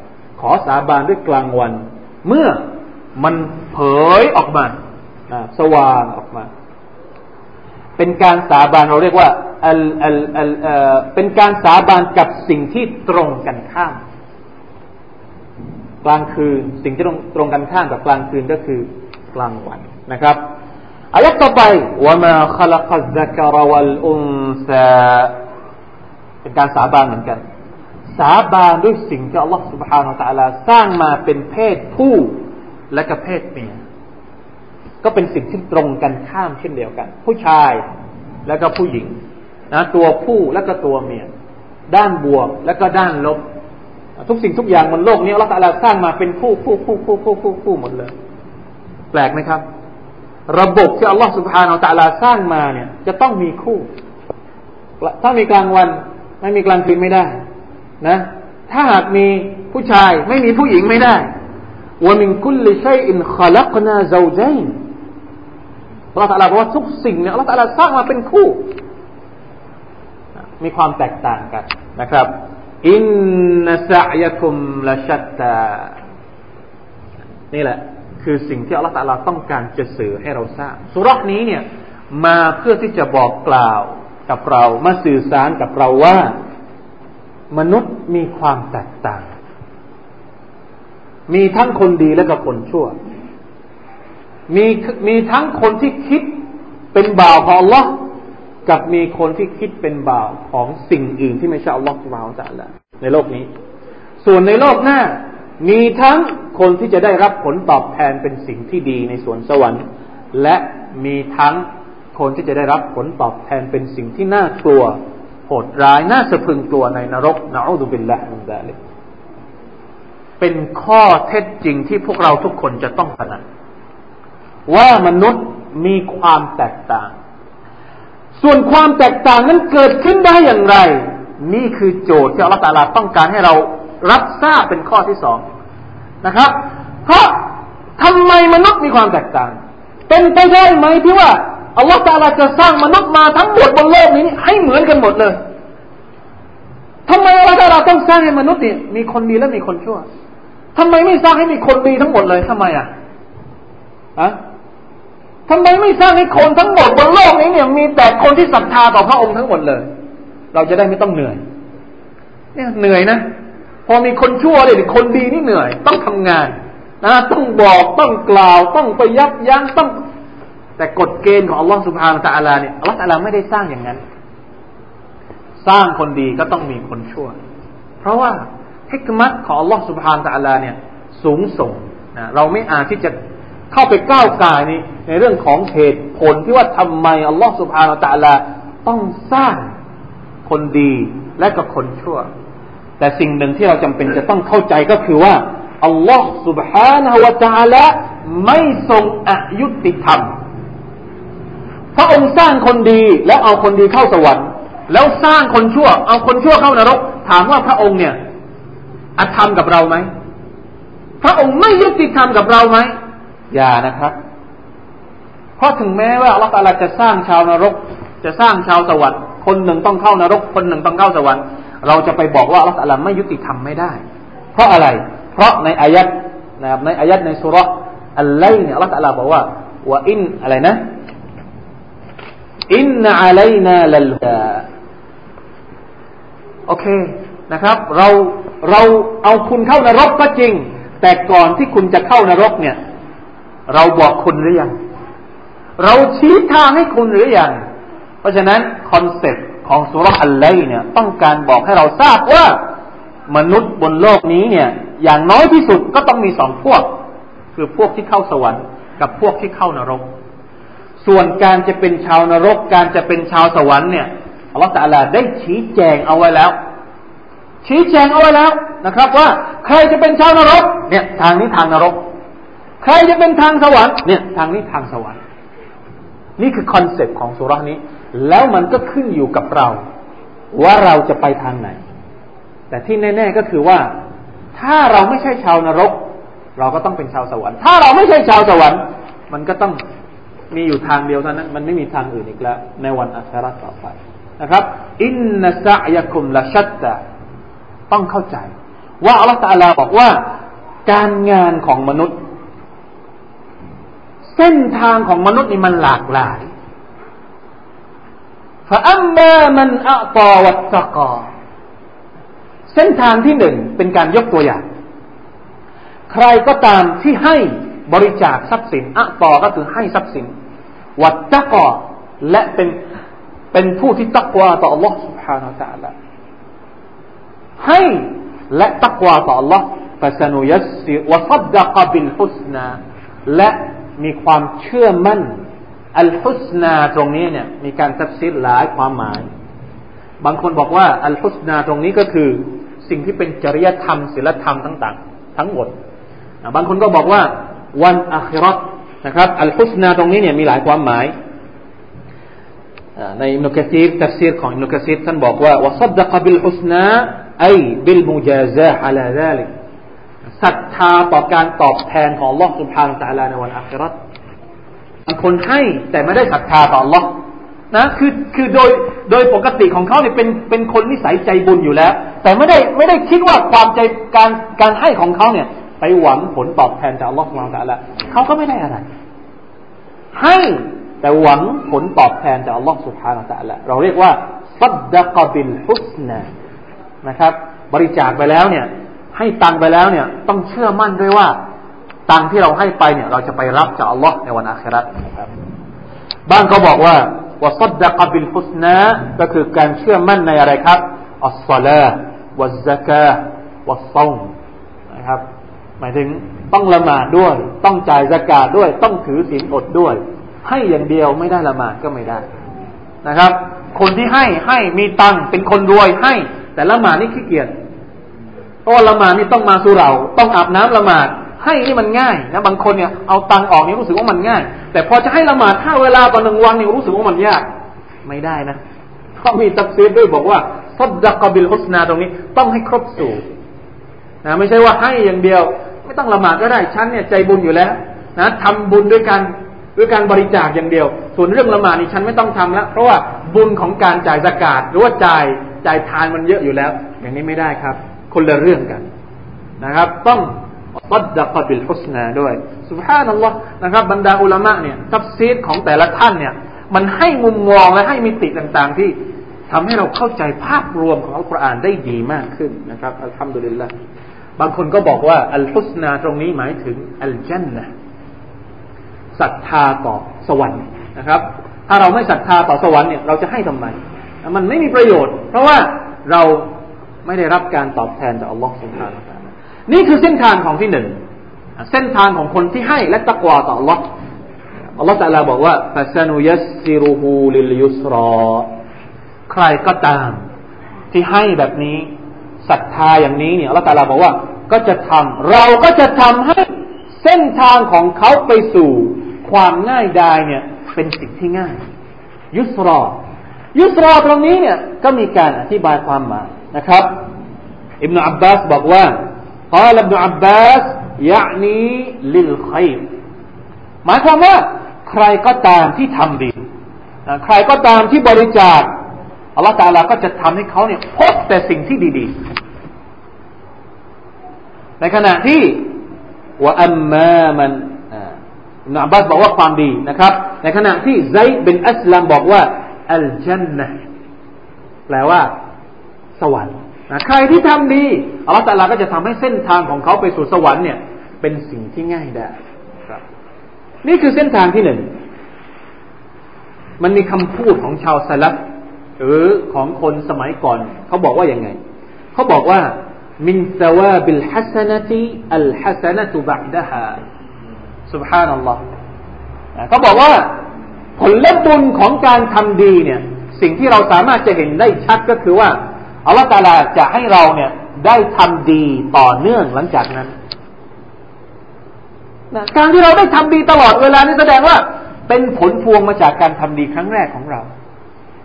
ขอสาบานด้วยกลางวัน เมื่อมันเผยออกมาสว่างออกมา เป็นการสาบานเราเรียกว่าอัลอัลอัลเอ่อเป็นการสาบานกับสิ่งที่ตรงกันข้าม กลางคืนสิ่งที่ตรงตรงกันข้ามกับกลางคืนก็คือกลางวันนะครับอายะต่อไปว่ามาขลักซักรวัลอุนซาเป็นการสาบานเหมือนกัน สาบานด้วยสิ่งที่อัลลอฮฺ سبحانه และ تعالى สร้างมาเป็นเพศผู้และก็เพศเมีย ก็เป็นสิ่งที่ตรงกันข้ามเช่นเดียวกัน ผู้ชายแล้วก็ผู้หญิงนะตัวผู้แล้วก็ตัวเมียด้านบวกและก็ด้านลบ ทุกสิ่งทุกอย่างบนโลกนี้อัลลอฮฺสร้างมาเป็นคู่คู่คู่คู่คู่คู่คู่หมดเลย แปลกไหมครับ ระบบที่อัลลอฮฺสุบฮานาอัลลอฮสร้างมาเนี่ย จะต้องมีคู่ ถ้ามีกลางวัน ไม่มีกลางคืนไม่ได้ นะ ถ้าหากมีผู้ชายไม่มีผู้หญิงไม่ได้ว่ามินคุลชัยอินขลักนาเจ้าใจ อัลลอฮฺบอกว่าทุกสิ่งเนี่ยอัลลอฮฺสร้างมาเป็นคู่ มีความแตกต่างกันนะครับอินนสยคุมละชัตตานี่แหละ คือสิ่งที่อัลลอฮฺตาลาต้องการจะสื่อให้เราทราบสุรษนี้เนี่ย มาเพื่อที่จะบอกกล่าวกับเรามาสื่อสารกับเราว่า มนุษย์มีความแตกต่าง มีทั้งคนดีและก็คนชั่ว มีมีทั้งคนที่คิดเป็นบ่าวของ Allah กับมีคนที่คิดเป็นบ่าวของสิ่งอื่นที่ไม่ใช่อัลลอฮฺสุบฮาวตะละในโลกนี้ ส่วนในโลกหน้า มีทั้งคนที่จะได้รับผลตอบแทนเป็นสิ่งที่ดีในสวนสวรรค์ และมีทั้งคนที่จะได้รับผลตอบแทนเป็นสิ่งที่น่ากลัวโหดร้ายน่าสะพึงกลัวในนรกนะอูดุบิลละมินดาลิเป็นข้อเท็จจริงที่พวกเราทุกคนจะต้องตระหนัก ว่ามนุษย์มีความแตกต่าง ส่วนความแตกต่างนั้นเกิดขึ้นได้อย่างไร นี่คือโจทย์ที่อัลลอฮฺตาลาต้องการให้เรารับทราบเป็นข้อที่สองนะครับ เพราะทำไมมนุษย์มีความแตกต่าง เป็นไปได้ไหมที่ว่าอัลลอฮฺตาลาจะสร้างมนุษย์มาทั้งหมดบนโลกนี้ให้เหมือนกันหมดเลยทำไมอัลลอฮฺตาลาต้องสร้างให้มนุษย์นี่มีคนดีและมีคนชั่วทำไมไม่สร้างให้มีคนดีทั้งหมดเลยทำไมอะอะ ทำไมไม่สร้างให้คนทั้งหมดบนโลกนี้เนี่ยมีแต่คนที่ศรัทธาต่อพระองค์ทั้งหมดเลย เราจะได้ไม่ต้องเหนื่อย เนี่ยเหนื่อยนะ พอมีคนชั่วเลยคนดีนี่เหนื่อย ต้องทำงานนะต้องบอกต้องกล่าวต้องไปยับยั้งต้อง แต่กฎเกณฑ์ของอัลลอฮฺสุบฮานตะอาลาเนี่ยอัลลอฮฺตะอาลาไม่ได้สร้างอย่างนั้น สร้างคนดีก็ต้องมีคนชั่ว เพราะว่าฮิกมัตของอัลลอฮฺสุบฮานตะอาลาเนี่ย สูงส่งนะเราไม่อาจที่จะ เข้าไปก้าวกายในในเรื่องของเหตุผลที่ว่าทำไมอัลลอฮฺสุบฮานาตะลาต้องสร้างคนดีและกับคนชั่ว แต่สิ่งหนึ่งที่เราจำเป็นจะต้องเข้าใจก็คือว่าอัลลอฮฺสุบฮานาละตะลาไม่ทรงอายุติธรรม พระองค์สร้างคนดีแล้วเอาคนดีเข้าสวรรค์แล้วสร้างคนชั่ว เอาคนชั่วเข้านรก ถามว่าพระองค์เนี่ยอธรรมกับเราไหมพระองค์ไม่ยุติธรรมกับเราไหม อย่านะครับ เพราะถึงแม้ว่าอัลลอฮฺจะสร้างชาวนรก จะสร้างชาวสวรรค์ คนหนึ่งต้องเข้านรก คนหนึ่งต้องเข้าสวรรค์ เราจะไปบอกว่าอัลลอฮฺไม่ยุติธรรมไม่ได้ เพราะอะไร เพราะในอายัดนะครับในอายัดในสุรษอัลลัยลฺเนี่ยอัลลอฮฺบอกว่า وإن อะไรนะ إن علينا للهدى โอเคนะครับ เราเราเอาคุณเข้านรกก็จริง แต่ก่อนที่คุณจะเข้านรกเนี่ย เราบอกคุณหรือยัง เราชี้ทางให้คุณหรือยัง เพราะฉะนั้น concept ของสูเราะฮฺอัลลัยลฺเนี่ย ต้องการบอกให้เราทราบว่า มนุษย์บนโลกนี้เนี่ย อย่างน้อยที่สุดก็ต้องมีสองพวก คือพวกที่เข้าสวรรค์ กับพวกที่เข้านรก ส่วนการจะเป็นชาวนรก การจะเป็นชาวสวรรค์เนี่ยอัลลอฮฺ تعالى ได้ชี้แจงเอาไว้แล้ว ชี้แจงเอาไว้แล้วนะครับ ว่าใครจะเป็นชาวนรก เนี่ย ทางนี้ทางนรก ใครจะเป็นทางสวรรค์เนี่ยทางนี้ทางสวรรค์ นี่คือ concept ของสูเราะฮฺนี้ แล้วมันก็ขึ้นอยู่กับเรา ว่าเราจะไปทางไหน แต่ที่แน่ ๆก็คือว่า ถ้าเราไม่ใช่ชาวนรก เราก็ต้องเป็นชาวสวรรค์ ถ้าเราไม่ใช่ชาวสวรรค์ มันก็ต้องมีอยู่ทางเดียวเท่านั้น มันไม่มีทางอื่นอีกแล้ว ในวันอัคราต่อไปนะครับ อินนัสยคุมละชัตตะต้องเข้าใจ ว่าอัลลอฮฺตาลาบอกว่า การงานของมนุษย์ เส้นทางของมนุษย์นี่มันหลากหลายฟะอัมมามันอัตอวัตตะกอเส้นทางที่หนึ่งเป็นการยกตัวอย่าง ใครก็ตามที่ให้บริจาคทรัพย์สินอะตอก็คือให้ทรัพย์สิน วัตตะกอและเป็นเป็นผู้ที่ตักวาต่อ Allah سبحانه และ تعالى ให้และตักวาต่อ Allah ฟะสนุยัสซิวะซัดดะกบิลฮุสนาและ มีความเชื่อมั่น อัลฮุสนาตรงนี้เนี่ย มีการทับซิดหลายความหมาย บางคนบอกว่า อัลฮุสนาตรงนี้ก็คือ สิ่งที่เป็นจริยธรรมศีลธรรมต่างๆ ทั้งหมด บางคนก็บอกว่า วันอัครานะครับ อัลฮุสนาตรงนี้เนี่ยมีหลายความหมายในอิมนุกะซีรตัฟซีรของอิมนุกะซีรท่านบอกว่าวสัดดะกบิลฮุสนาไอบิลมุจาซาอัลาดาลิก ศรัทธาต่อการตอบแทนของลอสุภาตาลาในวันอัคราบางคนให้แต่ไม่ได้ศรัทธาต่อลอนะคือคือโดยโดยปกติของเขาเนี่ยเป็นเป็นคนนิสัยใจบุญอยู่แล้ว แต่ไม่ได้ไม่ได้คิดว่าความใจการการให้ของเขาเนี่ย ไปหวังผลตอบแทนจากลอสุภาตาลาเขาก็ไม่ได้อะไร ให้แต่หวังผลตอบแทนจากอัลลอฮฺสุภฮานาตะละเราเรียกว่าซัดดะกบิลฮุสนานะครับ บริจาคไปแล้วเนี่ย ให้ตังไปแล้วเนี่ย ต้องเชื่อมั่นด้วยว่าตังที่เราให้ไปเนี่ย เราจะไปรับจากอัลลอฮ์ในวันอาครานะครับบ้างก็บอกว่าว่าซัดดะกบิลฮุสนะก็คือการเชื่อมั่นในอะไรครับอัสซาลาวัซซะกาวัสซองนะครับ หมายถึงต้องละหมาดด้วย ต้องจ่ายสกาดด้วย ต้องถือศีลอดด้วย ให้อย่างเดียวไม่ได้ละหมาดก็ไม่ได้นะครับ คนที่ให้ให้มีตังเป็นคนรวยให้ แต่ละหมาดนี่ขี้เกียจ เพราะว่าละหมาดนี่ต้องมาสู่เราต้องอาบน้ำละหมาดให้นี่มันง่ายนะบางคนเนี่ยเอาตังออกนี่รู้สึกว่ามันง่าย แต่พอจะให้ละหมาดห้าเวลาต่อหนึ่งวันนี่รู้สึกว่ามันยาก ไม่ได้นะเขามีตักซีดด้วยบอกว่าซัดดะกบิลฮุสนาตรงนี้ ต้องให้ครบสูตรนะไม่ใช่ว่าให้อย่างเดียว ไม่ต้องละหมาดก็ได้ฉันเนี่ยใจบุญอยู่แล้ว นะทำบุญด้วยกันด้วยการบริจาคอย่างเดียว ส่วนเรื่องละหมาดนี่ฉันไม่ต้องทำแล้วเพราะว่าบุญของการจ่ายซะกาตหรือว่าจ่ายจ่ายทานมันเยอะอยู่แล้ว อย่างนี้ไม่ได้ครับ คนละเรื่องกันนะครับ ต้องصدق بالحسنىด้วยسبحان اللهนะครับ บรรดาعلماءเนี่ยتفسيرของแต่ละท่านเนี่ย มันให้มุมมองและให้มิติต่างๆ ที่ทำให้เราเข้าใจภาพรวมของอัลกุรอานได้ดีมากขึ้นนะครับالحمد للهบางคนก็บอกว่าอัลฮุสนาตรงนี้หมายถึงอัลจันนะศรัทธาต่อสวรรค์นะครับ ถ้าเราไม่ศรัทธาต่อสวรรค์เนี่ยเราจะให้ทำไมมันไม่มีประโยชน์ เพราะว่าเรา ไม่ได้รับการตอบแทนจากอัลลอฮฺสุบฮานะนี่คือเส้นทางของที่หนึ่งเส้นทางของคนที่ให้และตะกวาต่อ Allah อัลลอฮฺตะลาบอกว่าฟาซานุยัสซิรุฮูลิลยุสรอใครก็ตาม ที่ให้แบบนี้ศรัทธาอย่างนี้เนี่ยอัลลอฮฺตะลาบอกว่าก็จะทำเราก็จะทำให้เส้นทางของเขาไปสู่ความง่ายดายเนี่ยเป็นสิ่งที่ง่าย ยุสรอยุสรอตรงนี้เนี่ยก็มีการอธิบายความหมาย นะครับอิบนาอับบาสบอกว่าพาลอิบนาอับบาสยะนีลิลไคหมายความว่าใครก็ตามที่ทำดีใครก็ตามที่บริจาคอัลลอฮฺตาลาก็จะทำให้เขาเนี่ยพบแต่สิ่งที่ดีๆ ในขณะที่ว่าอัมมามันนอับบาสบอกว่าความดีนะครับ ในขณะที่ไซบินอัสลามบอกว่าอัลจันนะแปลว่า สวรรค์นะใครที่ทำดีอัลลอฮฺตาลาก็จะทำให้เส้นทางของเขาไปสู่สวรรค์เนี่ยเป็นสิ่งที่ง่ายได้ครับ นี่คือเส้นทางที่หนึ่งมันมีคำพูดของชาวسلفหรือของคนสมัยก่อนเขาบอกว่าอย่างไง เขาบอกว่าمن ثواب الحسنة الحسنة بعدها سبحان اللهเขาบอกว่าผลและบุญของการทำดีเนี่ย สิ่งที่เราสามารถจะเห็นได้ชัดก็คือว่า อัลลอฮฺตาลาจะให้เราเนี่ย ได้ทำดีต่อเนื่องหลังจากนั้นนะการที่เราได้ทำดีตลอดเวลานี่แสดงว่าเป็นผลพวงมาจากการทำดีครั้งแรกของเรา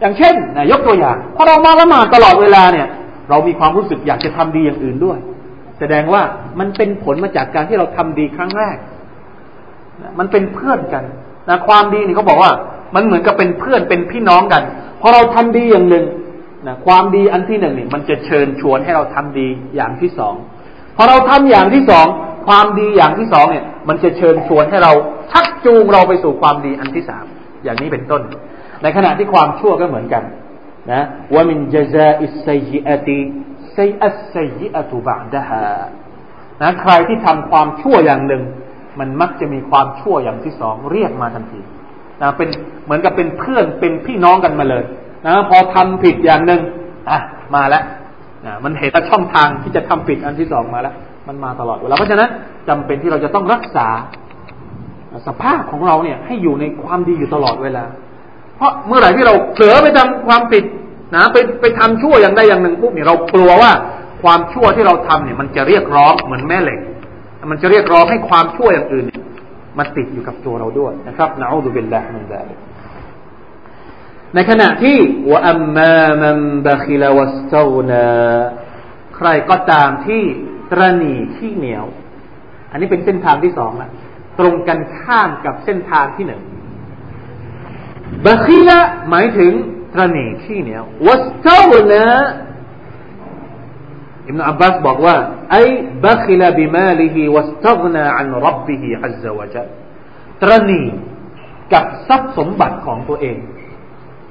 อย่างเช่นนะยกตัวอย่างพอเรามาละหมาดตลอดเวลาเนี่ย เรามีความรู้สึกอยากจะทำดีอย่างอื่นด้วย แสดงว่ามันเป็นผลมาจากการที่เราทำดีครั้งแรกนะมันเป็นเพื่อนกันนะความดีนี่เขาบอกว่า มันเหมือนกับเป็นเพื่อนเป็นพี่น้องกันพอเราทำดีอย่างหนึ่ง นะความดีอันที่หนึ่งนี่มันจะเชิญชวนให้เราทำดีอย่างที่สองพอเราทำอย่างที่สองความดีอย่างที่สองเนี่ย มันจะเชิญชวนให้เราชักจูงเราไปสู่ความดีอันที่สามอย่างนี้เป็นต้น ในขณะที่ความชั่วก็เหมือนกันนะว่ามินจซาอิสไซยิอติไซอัสไซยิอตุบะดะฮานะใครที่ทำความชั่วอย่างหนึ่ง มันมักจะมีความชั่วอย่างที่สองเรียกมาทันทีนะเป็นเหมือนกับเป็นเพื่อนเป็นพี่น้องกันมาเลย นะพอทำผิดอย่างหนึ่งอะมาแล้วนะมันเห็นช่องทางที่จะทำผิดอันที่สองมาแล้ว มันมาตลอดเวลาเพราะฉะนั้นจำเป็นที่เราจะต้องรักษาสภาพของเราเนี่ย ให้อยู่ในความดีอยู่ตลอดเวลา เพราะเมื่อไหร่ที่เราเผลอไปทำความผิดนะไปไปทำชั่วอย่างใดอย่างหนึ่งปุ๊บเนี่ยเรากลัวว่าความชั่วที่เราทำเนี่ย มันจะเรียกร้องเหมือนแม่เหล็ก มันจะเรียกร้องให้ความชั่วอย่างอื่นมาติดอยู่กับตัวเราด้วยนะครับนะอูดุบิลลาฮ์มินซาลิก ในขณะที่วะอัมมามันบะคิลวัสตาวนาใครก็ตามที่ตรณีขี้เหนียว อันนี้เป็นเส้นทางที่สองนะตรงกันข้ามกับเส้นทางที่หนึ่งบะคิละหมายถึงตรณีขี้เหนียววัสตาวนาอิบนาอับบาสบอกว่าไอ้บัคิลบิมาลิฮิวัสตักนาอันรับบิฮิอัลลวะจัลตรณีกับทรัพย์สมบัติของตัวเอง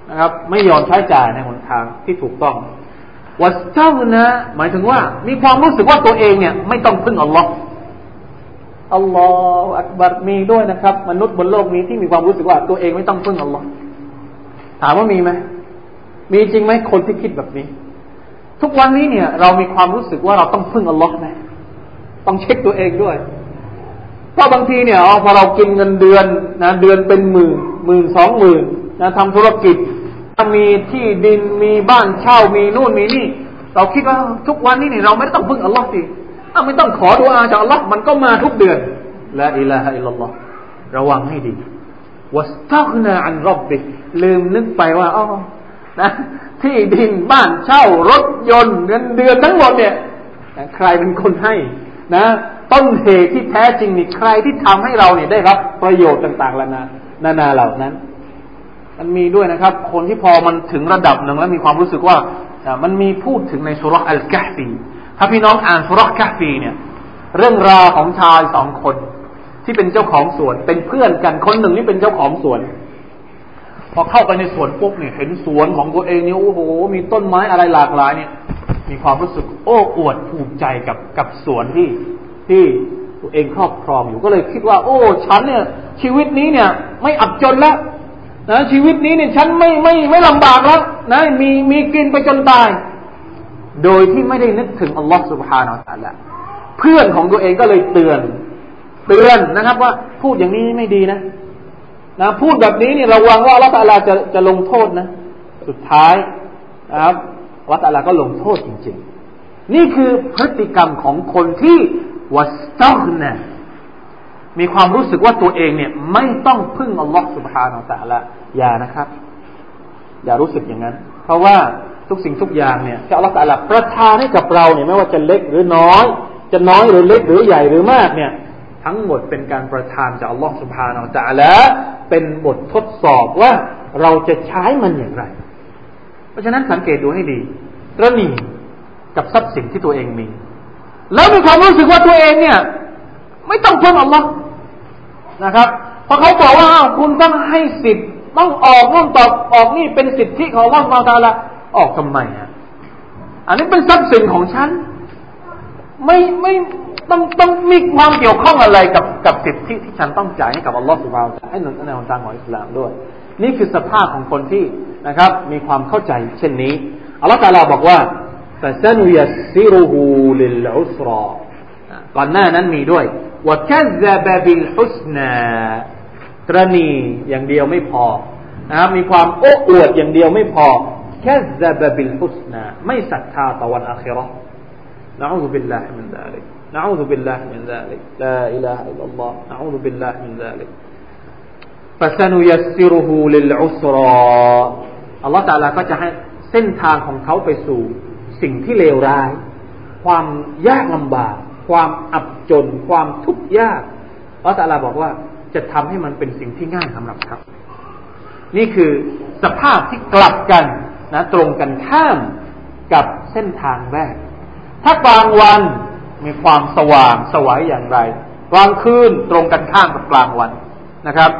นะครับ ไม่ยอมใช้จ่ายในหนทางที่ถูกต้องواستغنىหมายถึงว่า มีความรู้สึกว่าตัวเองเนี่ย ไม่ต้องพึ่งอัลลอฮ์الله أكبرมีด้วยนะครับ มนุษย์บนโลกนี้ที่มีความรู้สึกว่าตัวเองไม่ต้องพึ่งอัลลอฮ์ถามว่ามีไหมมีจริงไหมคนที่คิดแบบนี้ ทุกวันนี้เนี่ย เรามีความรู้สึกว่าเราต้องพึ่งอัลลอฮ์นะต้องเช็คตัวเองด้วยเพราะบางทีเนี่ยพอเรากินเงินเดือนนะเดือนเป็นหมื่นหมื่นสองหมื่นนะทำธุรกิจ มีที่ดินมีบ้านเช่ามีนู่นมีนี่ เราคิดว่าทุกวันนี้เนี่ยเราไม่ต้องพึ่งอัลลอฮ์สิไม่ต้องขอดุอาจากอัลลอฮ์มันก็มาทุกเดือนละอิลาฮะอิลลัลลอฮ์ระวังให้ดีวัสตักนาอันรบบิลืมนึกไปว่าอ๋อนะที่ดินบ้านเช่ารถยนต์เงินเดือนทั้งหมดเนี่ยใครเป็นคนให้นะต้นเหตุที่แท้จริงนี่ใครที่ทำให้เราเนี่ยได้รับประโยชน์ต่างๆละนานานาเหล่านั้น มันมีด้วยนะครับ คนที่พอมันถึงระดับหนึ่งแล้วมีความรู้สึกว่ามันมีพูดถึงในสุรอัลกะฟีถ้าพี่น้องอ่านสุรกะฟีเนี่ย เรื่องราวของชายสองคน ที่เป็นเจ้าของสวนเป็นเพื่อนกันคนหนึ่งนี่เป็นเจ้าของสวน พอเข้าไปในสวนปุ๊บเนี่ยเห็นสวนของตัวเองเนี่ยโอ้โห มีต้นไม้อะไรหลากหลายเนี่ย มีความรู้สึกโอ้อวดภูมิใจกับกับสวนที่ที่ตัวเองครอบครองอยู่ก็เลยคิดว่า โอ้ฉันเนี่ย ชีวิตนี้เนี่ย ไม่อับจนแล้ว นะชีวิตนี้เนี่ยฉันไม่ไม่ไม่ลำบากแล้วนะมีมีกินไปจนตาย โดยที่ไม่ได้นึกถึงอัลลอฮฺสุบฮานาอัลลอฮเพื่อนของตัวเองก็เลยเตือน เตือนนะครับว่าพูดอย่างนี้ไม่ดีนะนะพูดแบบนี้เนี่ยระวังว่าอัลลอฮฺจะจะลงโทษนะ สุดท้ายนะครับวัตอัลลอฮฺก็ลงโทษจริง ๆ นี่คือพฤติกรรมของคนที่วัสตักนะ มีความรู้สึกว่าตัวเองเนี่ยไม่ต้องพึ่งอัลลอฮฺสุบฮานาอัลลอฮฺอย่านะครับ อย่ารู้สึกอย่างนั้น เพราะว่าทุกสิ่งทุกอย่างเนี่ยที่อัลลอฮฺตะลาประทานให้กับเราเนี่ยไม่ว่าจะเล็กหรือน้อย จะน้อยหรือเล็กหรือใหญ่หรือมากเนี่ย ทั้งหมดเป็นการประทานจากอัลลอฮฺสุบฮานาอัลลอฮฺเป็นบททดสอบว่าเราจะใช้มันอย่างไร เพราะฉะนั้นสังเกตดูให้ดีระนีกับทรัพย์สินที่ตัวเองมี แล้วมีความรู้สึกว่าตัวเองเนี่ย ไม่ต้องพึ่งอัลลอฮ์ นะครับพอเขาบอกว่าคุณต้องให้สิทธิ์ต้องออกต้องตอบออกนี่เป็นสิทธิของอัลลอฮ์มาตาละออกทำไมอะอันนี้เป็นทรัพย์สินของฉัน ไม่ไม่ต้องต้องมีความเกี่ยวข้องอะไรกับกับสิทธิที่ฉันต้องจ่ายให้กับอัลลอฮฺสุบฮานให้หนุนในหนทางของอิสลามด้วย นี่คือสภาพของคนที่นะครับ มีความเข้าใจเช่นนี้อัลลอฮฺตาลาบอกว่าฟาซนุยัสซิรุฮูลิลอุสรอก่อนหน้านั้นมีด้วย ว่าแค่ซาบบิลฮุสนาตรณีอย่างเดียวไม่พอนะครับมีความโอ้อวดอย่างเดียวไม่พอแค่ซาบบิลฮุสนาไม่ศรัทธาต่อวันอาคิเราะห์นะอูซุบิลลาฮิมินซาลิก نعوذ بالله من ذلك لا إله إلا الله نعوذ بالله من ذلك فسنيسره للعسرى อัลลอฮฺตาลาก็จะให้เส้นทางของเขาไปสู่สิ่งที่เลวร้าย ความยากลำบาก ความอับจน ความทุกข์ยากอัลลอฮฺตาลาบอกว่าจะทำให้มันเป็นสิ่งที่ง่ายสำหรับเขานี่คือสภาพที่กลับกันนะตรงกันข้ามกับเส้นทางแรก ถ้ากลางวันมีความสว่างสวัยอย่างไร กลางคืนตรงกันข้ามกับกลางวันนะครับ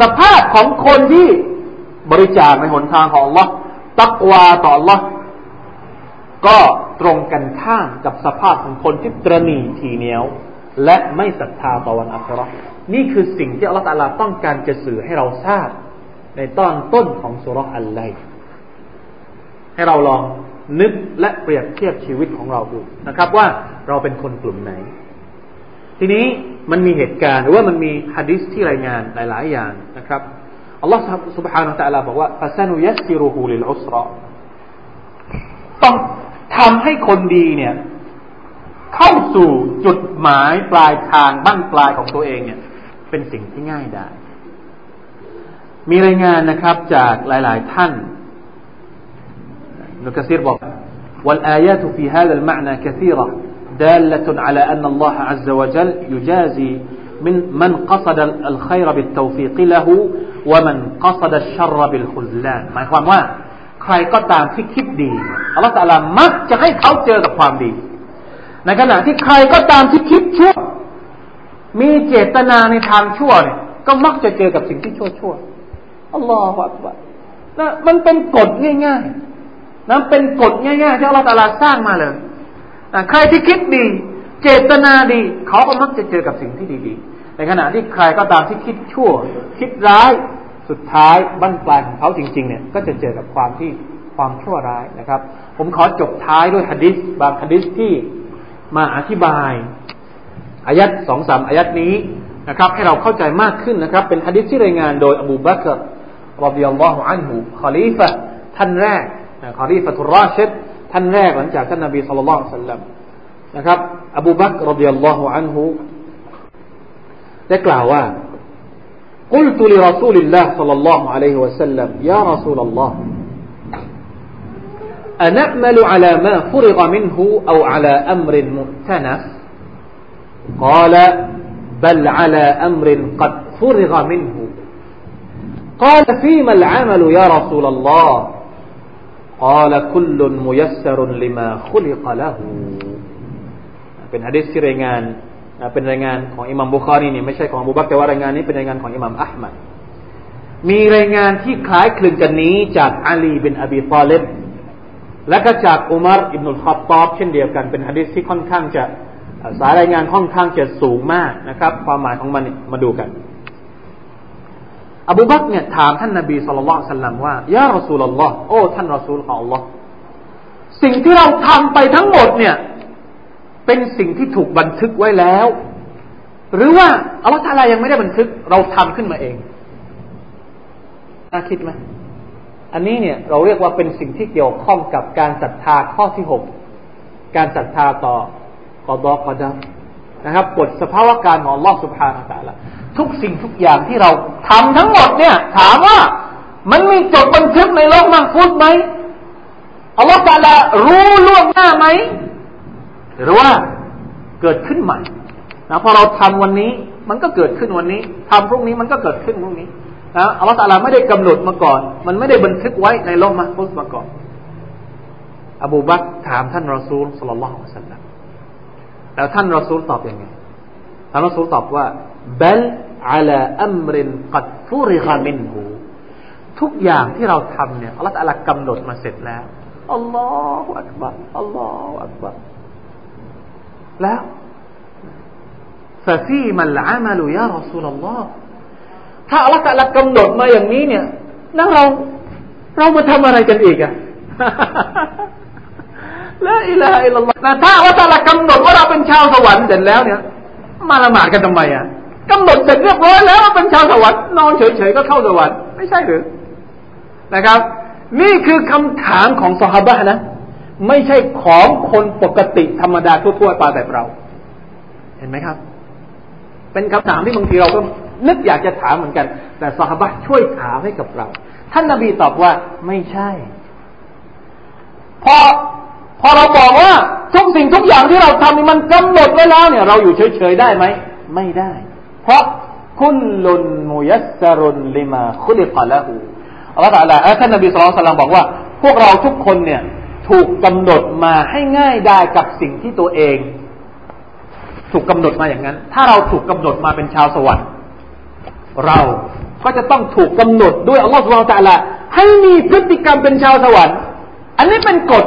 สภาพของคนที่บริจาคในหนทางของ Allah ตักวาต่อ Allah ก็ ตรงกันข้ามกับสภาพของคนที่ตรณีทีเหนียว และไม่ศรัทธาต่อวันอัครานี่คือสิ่งที่อัลลอฮฺตาลาต้องการจะสื่อให้เราทราบ ในตอนต้นของสุรอัลไลให้เราลองนึกและเปรียบเทียบชีวิตของเราดูนะครับ ว่าเราเป็นคนกลุ่มไหน ทีนี้มันมีเหตุการณ์ หรือว่ามันมีฮะดิษที่รายงานหลาย ๆ อย่างนะครับอัลลอฮฺ سبحانه และ تعالى บอกว่า فسنيسره للعسرى ำให้คนดีเนี่ย เข้าสู่จุดหมายปลายทางบ้านปลายของตัวเองเนี่ย เป็นสิ่งที่ง่ายได้ มีรายงานนะครับจากหลาย ๆ ท่านนุกซีรบอก والآيات في هذا المعنى كثيرة دالة على أن الله عز وجل يجازي من من قصد الخير بالتوفيق له ومن قصد الشر بالخذلان หมายความว่า ใครก็ตามที่คิดดีอัลลอฮฺตาลามักจะให้เขาเจอกับความดี ในขณะที่ใครก็ตามที่คิดชั่ว มีเจตนาในทางชั่วเนี่ย ก็มักจะเจอกับสิ่งที่ชั่วชั่วอัลลอฮฺอักบารนะมันเป็นกฎง่ายๆนะเป็นกฎง่ายๆที่อัลลอฮฺตาลาสร้างมาเลยนะใครที่คิดดี เจตนาดี เขาก็มักจะเจอกับสิ่งที่ดีๆในขณะที่ใครก็ตามที่คิดชั่ว คิดร้าย สุดท้ายบั้นปลายของเขาจริง ๆ เนี่ย ก็จะเจอกับความที่ความชั่วร้ายนะครับ ผมขอจบท้ายด้วยฮะดิษบางฮะดิษที่มาอธิบายอายัดสองสามอายัดนี้นะครับ ให้เราเข้าใจมากขึ้นนะครับ เป็นฮะดิษที่รายงานโดยอบูบักรรดิยัลลอฮุอันฮุคอลีฟะท่านแรกคอลีฟะทุรราชิดท่านแรกหลังจากท่านนบีสุลต่านสัลลัมนะครับ อบูบักรรดิยัลลอฮุอันฮุได้กล่าวว่า قلت لرسول الله صلى الله عليه وسلم يا رسول الله أنعمل على ما فرغ منه أو على أمر مؤتنف قال بل على أمر قد فرغ منه قال فيما العمل يا رسول الله قال كل ميسر لما خلق له เป็นฮะดิษที่รายงาน เป็นรายงานของอิหมัมบุคารีนี่ไม่ใช่ของบูบักแต่ว่ารายงานนี้เป็นรายงานของอิหมัมอัลมัดมีรายงานที่คล้ายคลึงกันนี้จากอาลีบินอบีตอเลบและก็จากอุมารอิบนุลขับตอบเช่นเดียวกันเป็นฮะดิษที่ค่อนข้างจะสายรายงานค่อนข้างจะสูงมากนะครับ ความหมายของมันมาดูกัน อบูบักเนี่ยถามท่านนาบีสุลต่านสัลลัมว่ายารอสูลลอฮ์โอ้ท่านรอสูลของอัลลอฮ์สิ่งที่เราทำไปทั้งหมดเนี่ย เป็นสิ่งที่ถูกบันทึกไว้แล้ว หรือว่าอัลลอฮฺทาลายังไม่ได้บันทึก เราทำขึ้นมาเองน่าคิดไหมอันนี้เนี่ยเราเรียกว่าเป็นสิ่งที่เกี่ยวข้องกับการศรัทธาข้อที่หกการศรัทธาต่อกอดอกอดัมนะครับกฎสภาวะการของลอสุภานาตาละทุกสิ่งทุกอย่างที่เราทำทั้งหมดเนี่ย ถามว่ามันมีจดบันทึกในโลกมังคุดไหมอัลลอฮฺตาลารู้ล่วงหน้าไหม หรือว่าเกิดขึ้นใหม่นะพอเราทำวันนี้มันก็เกิดขึ้นวันนี้ทำพรุ่งนี้มันก็เกิดขึ้นพรุ่งนี้นะอัลลอฮฺตาลาไม่ได้กำหนดมาก่อน มันไม่ได้บันทึกไว้ในโลกมะฟุสมาก่อน อบูบักรถามท่านรอซูลصلى الله عليه وسلمแล้วท่านรอซูลตอบยังไงท่านรอซูลตอบว่าبل على أمر قد فرغ منهทุกอย่างที่เราทำเนี่ยอัลลอฮฺตาลากำหนดมาเสร็จแล้วالله أكبر الله أكبر แล้วففيم العمل يا رسول اللهถ้าอัลลอฮฺตะละกำหนดมาอย่างนี้เนี่ยแล้วเราเรามาทำอะไรกันอีกอะละอิลาอิลลอฮ์ถ้าอัลลอฮฺตะละกำหนดว่าเราเป็นชาวสวรรค์เสร็จแล้วเนี่ย มาละหมาดกันทำไมอะกำหนดเสร็จเรียบร้อยแล้วว่าเป็นชาวสวรรค์นอนเฉยๆก็เข้าสวรรค์ไม่ใช่หรือนะครับ นี่คือคำถามของสหบะนะ ไม่ใช่ของคนปกติธรรมดาทั่วๆไปแบบเรา เห็นไหมครับ เป็นคำถามที่บางทีเราก็นึกอยากจะถามเหมือนกัน แต่สหบะช่วยถามให้กับเรา ท่านนาบีตอบว่าไม่ใช่ พอพอเราบอกว่าทุกสิ่งทุกอย่างที่เราทำมันกำหนดไว้แล้วเนี่ย เราอยู่เฉยๆได้ไหมไม่ได้ เพราะคุลลุนมุยัสรุนลิมาคุลิกะละหูอัลลอฮฺตะลาท่านนบีสุลต่านบอกว่า พวกเราทุกคนเนี่ย ถูกกำหนดมาให้ง่ายได้กับสิ่งที่ตัวเอง ถูกกำหนดมาอย่างนั้น ถ้าเราถูกกำหนดมาเป็นชาวสวรรค์ เราก็จะต้องถูกกำหนดด้วยอัลลอฮฺสุบานตะละให้มีพฤติกรรมเป็นชาวสวรรค์ อันนี้เป็นกฎ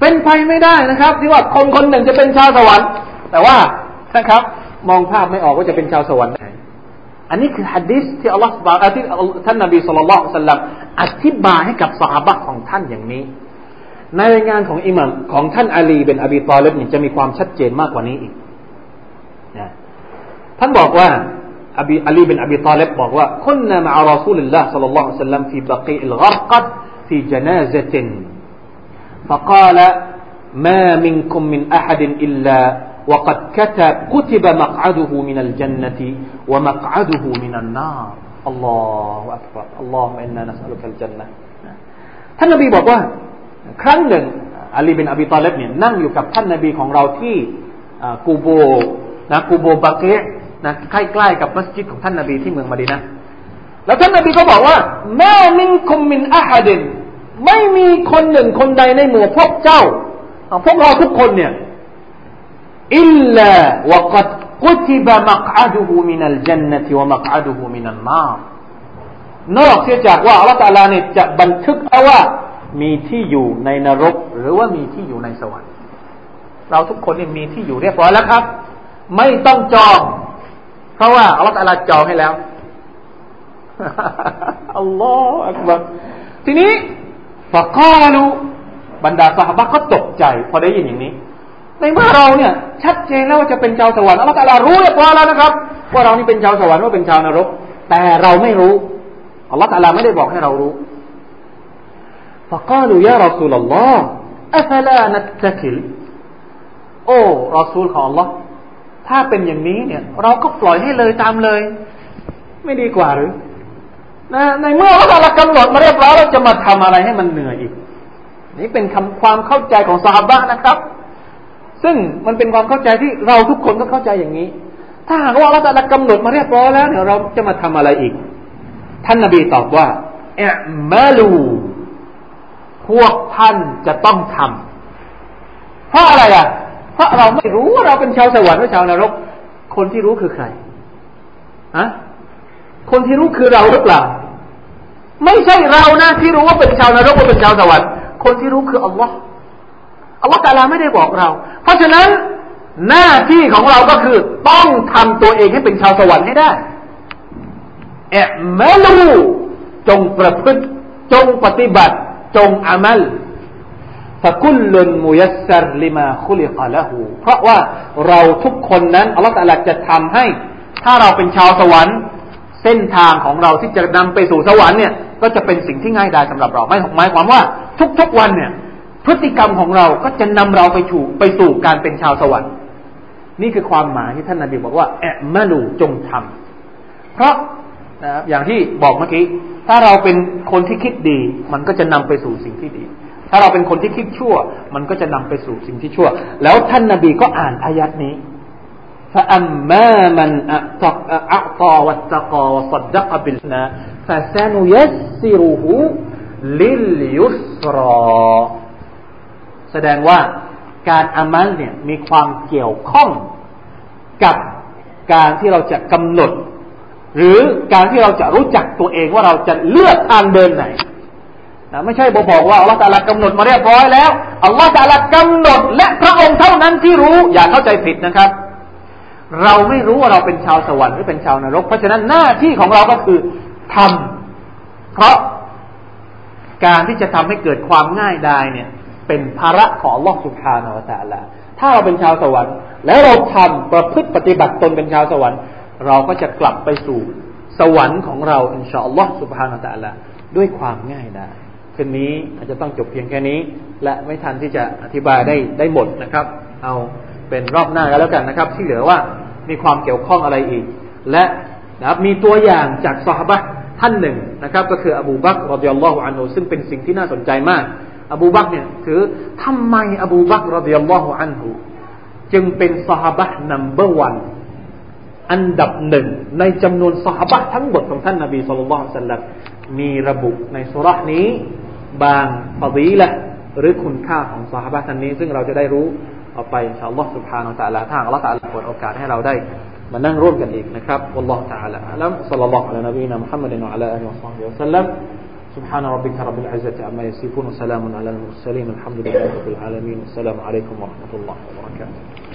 เป็นไปไม่ได้นะครับ ที่ว่าคนคนหนึ่งจะเป็นชาวสวรรค์ แต่ว่านะครับ มองภาพไม่ออกว่าจะเป็นชาวสวรรค์ไหนอันนี้คือฮะดิษที่อัลลอฮฺที่ท่านนบีสุลต่านสัลลัมอธิบายให้กับสหายของท่านอย่างนี้ ในรายงานของอิหมัมของท่านอาลีเป็นอบีตอเลบเนี่ยจะมีความชัดเจนมากกว่านี้อีกนะท่านบอกว่าอบีอาลีเป็นอบีตอเลบบอกว่าคุนนามะรอซูลิลลาห์ صلى الله عليه وسلم في بقيع الغرقد في جنازة فقال ما منكم من أحد إلا وقد كتب كتب مقعده من الجنة ومقعده من النار الله أكبر اللهم إنا نسألك الجنة ท่านนบีบอกว่า ครั้งหนึ่งอาลีบินอบีตอเลบเนี่ยนั่งอยู่กับท่านนบีของเราที่กูโบนะกูโบบาเกะนะใกล้ๆกับมัสยิดของท่านนบีที่เมืองมาดีนะแล้วท่านนบีก็บอกว่าแม่มินคุมมินอาฮัดินไม่มีคนหนึ่งคนใดในหมู่พวกเจ้า พวกเราทุกคนเนี่ยอิลลาวกัดกุติบะมักอาดุฮูมินัลจันนติวะมักอาดุฮูมินัลนานอกเสียจากว่าอัลลอฮฺตาลาเนี่ยจะบันทึกเอาว่า มีที่อยู่ในนรก หรือว่ามีที่อยู่ในสวรรค์ เราทุกคนนี่มีที่อยู่เรียบร้อยแล้วครับ ไม่ต้องจอง เพราะว่าอัลลอฮฺตาลาจองให้แล้วอัลลอฮฺอักบัรทีนี้ฟะกาลูบรรดาสหบะก็ตกใจ พอได้ยินอย่างนี้ ในเมื่อเราเนี่ย ชัดเจนแล้วว่าจะเป็นชาวสวรรค์อัลลอฮฺตาลารู้เรียบร้อยแล้วนะครับว่าเรานี่เป็นชาวสวรรค์ว่าเป็นชาวนรก แต่เราไม่รู้อัลลอฮฺตาลาไม่ได้บอกให้เรารู้ فقالوا يا رسول الله أفلا نتكل โอ้รอซูลของ Allah ถ้าเป็นอย่างนี้เนี่ย เราก็ปล่อยให้เลยตามเลย ไม่ดีกว่าหรือนะในเมื่อเรากำหนดมาเรียบร้อยเราจะมาทำอะไรให้มันเหนื่อยอีก นี่เป็นคำความเข้าใจของสาบะนะครับ ซึ่งมันเป็นความเข้าใจที่เราทุกคนก็เข้าใจอย่างนี้ ถ้าหากว่าเราจะกำหนดมาเรียบร้อยแล้วเนี่ยเราจะมาทำอะไรอีก ท่านนาบีตอบว่าเอมาลู พวกท่านจะต้องทำเพราะอะไรอะ เพราะเราไม่รู้ว่าเราเป็นชาวสวรรค์หรือชาวนรก คนที่รู้คือใครอะคนที่รู้คือเราหรือเปล่า ไม่ใช่เรานะที่รู้ว่าเป็นชาวนรกหรือเป็นชาวสวรรค์ คนที่รู้คืออัลลอฮ์อัลลอฮ์ตาลาไม่ได้บอกเรา เพราะฉะนั้นหน้าที่ของเราก็คือต้องทำตัวเองให้เป็นชาวสวรรค์ให้ได้เอะมลูจงประพฤติจงปฏิบัติ จงอามัลฟะคุลลุนมุยัสซรลิมาคุลิกะละหูเพราะว่าเราทุกคนนั้นอัลลอฮฺตะลาจะทำให้ ถ้าเราเป็นชาวสวรรค์ เส้นทางของเราที่จะนำไปสู่สวรรค์เนี่ยก็จะเป็นสิ่งที่ง่ายดายสำหรับเราไม่หมายความว่า ทุกๆวันเนี่ยพฤติกรรมของเราก็จะนำเราไปสู่ไปสู่การเป็นชาวสวรรค์ นี่คือความหมายที่ท่านนาบีบอกว่าแอะมะลูจงทำเพราะ นะครับอย่างที่บอกเมื่อกี้ ถ้าเราเป็นคนที่คิดดี มันก็จะนำไปสู่สิ่งที่ดี ถ้าเราเป็นคนที่คิดชั่ว มันก็จะนำไปสู่สิ่งที่ชั่ว แล้วท่านนาบีก็อ่านอายัดนี้ฟะอัมมามันอัตอัตอวัตกอวสัดดกบิลนะฟะซานุยัสซิรุหูลิลยุสรอแสดงว่าการอามัลเนี่ยมีความเกี่ยวข้องกับการที่เราจะกำหนด หรือการที่เราจะรู้จักตัวเองว่าเราจะเลือกทางเดินไหนนะไม่ใช่บอกบอกว่าอัลลอฮฺตาลากำหนดมาเรียบร้อยแล้วอัลลอฮฺตาลากำหนดและพระองค์เท่านั้นที่รู้อย่าเข้าใจผิดนะครับ เราไม่รู้ว่าเราเป็นชาวสวรรค์หรือเป็นชาวนรก เพราะฉะนั้นหน้าที่ของเราก็คือทำเพราะการที่จะทำให้เกิดความง่ายดายเนี่ย เป็นภาระของลลอฮฺสุบฮานาวะตะลาถ้าเราเป็นชาวสวรรค์ แล้วเราทำประพฤติปฏิบัติตนเป็นชาวสวรรค์ เราก็จะกลับไปสู่สวรรค์ของเราอินชาอัลลอฮ์สุบฮานาตะละด้วยความง่ายได้คืนนี้อาจจะต้องจบเพียงแค่นี้ และไม่ทันที่จะอธิบายได้ได้หมดนะครับ เอาเป็นรอบหน้ากันแล้วกันนะครับ ที่เหลือว่ามีความเกี่ยวข้องอะไรอีก และนะครับมีตัวอย่างจากซอฮาบะท่านหนึ่งนะครับ ก็คืออบูบักรดิยัลลอฮุอันฮุซึ่งเป็นสิ่งที่น่าสนใจมาก อบูบักเนี่ยคือทำไมอบูบักรดิยัลลอฮุอันฮุจึงเป็นซอฮาบะนัมเบอร์วัน อันดับหนึ่งในจำนวนสหบะทั้งหมดของท่านนาบีสุลต่านสัลลัมมีระบุในสุรานี้ บางฟดีละหรือคุณค่าของสหบะท่านนี้ ซึ่งเราจะได้รู้เอาไปอินชาอัลลอฮ์ سبحانه และ تعالى ทางอัลลอฮ์ تعالى เปิดโอกาสให้เราได้มานั่งร่วมกันอีกนะครับ والله تعالى أعلم صلى الله على نبينا محمد وعلى آله وصحبه وسلم سبحان ربك رب العزة عما يصفون وسلام على المرسلين الحمد لله رب العالمين والسلام عليكم ورحمة الله وبركاته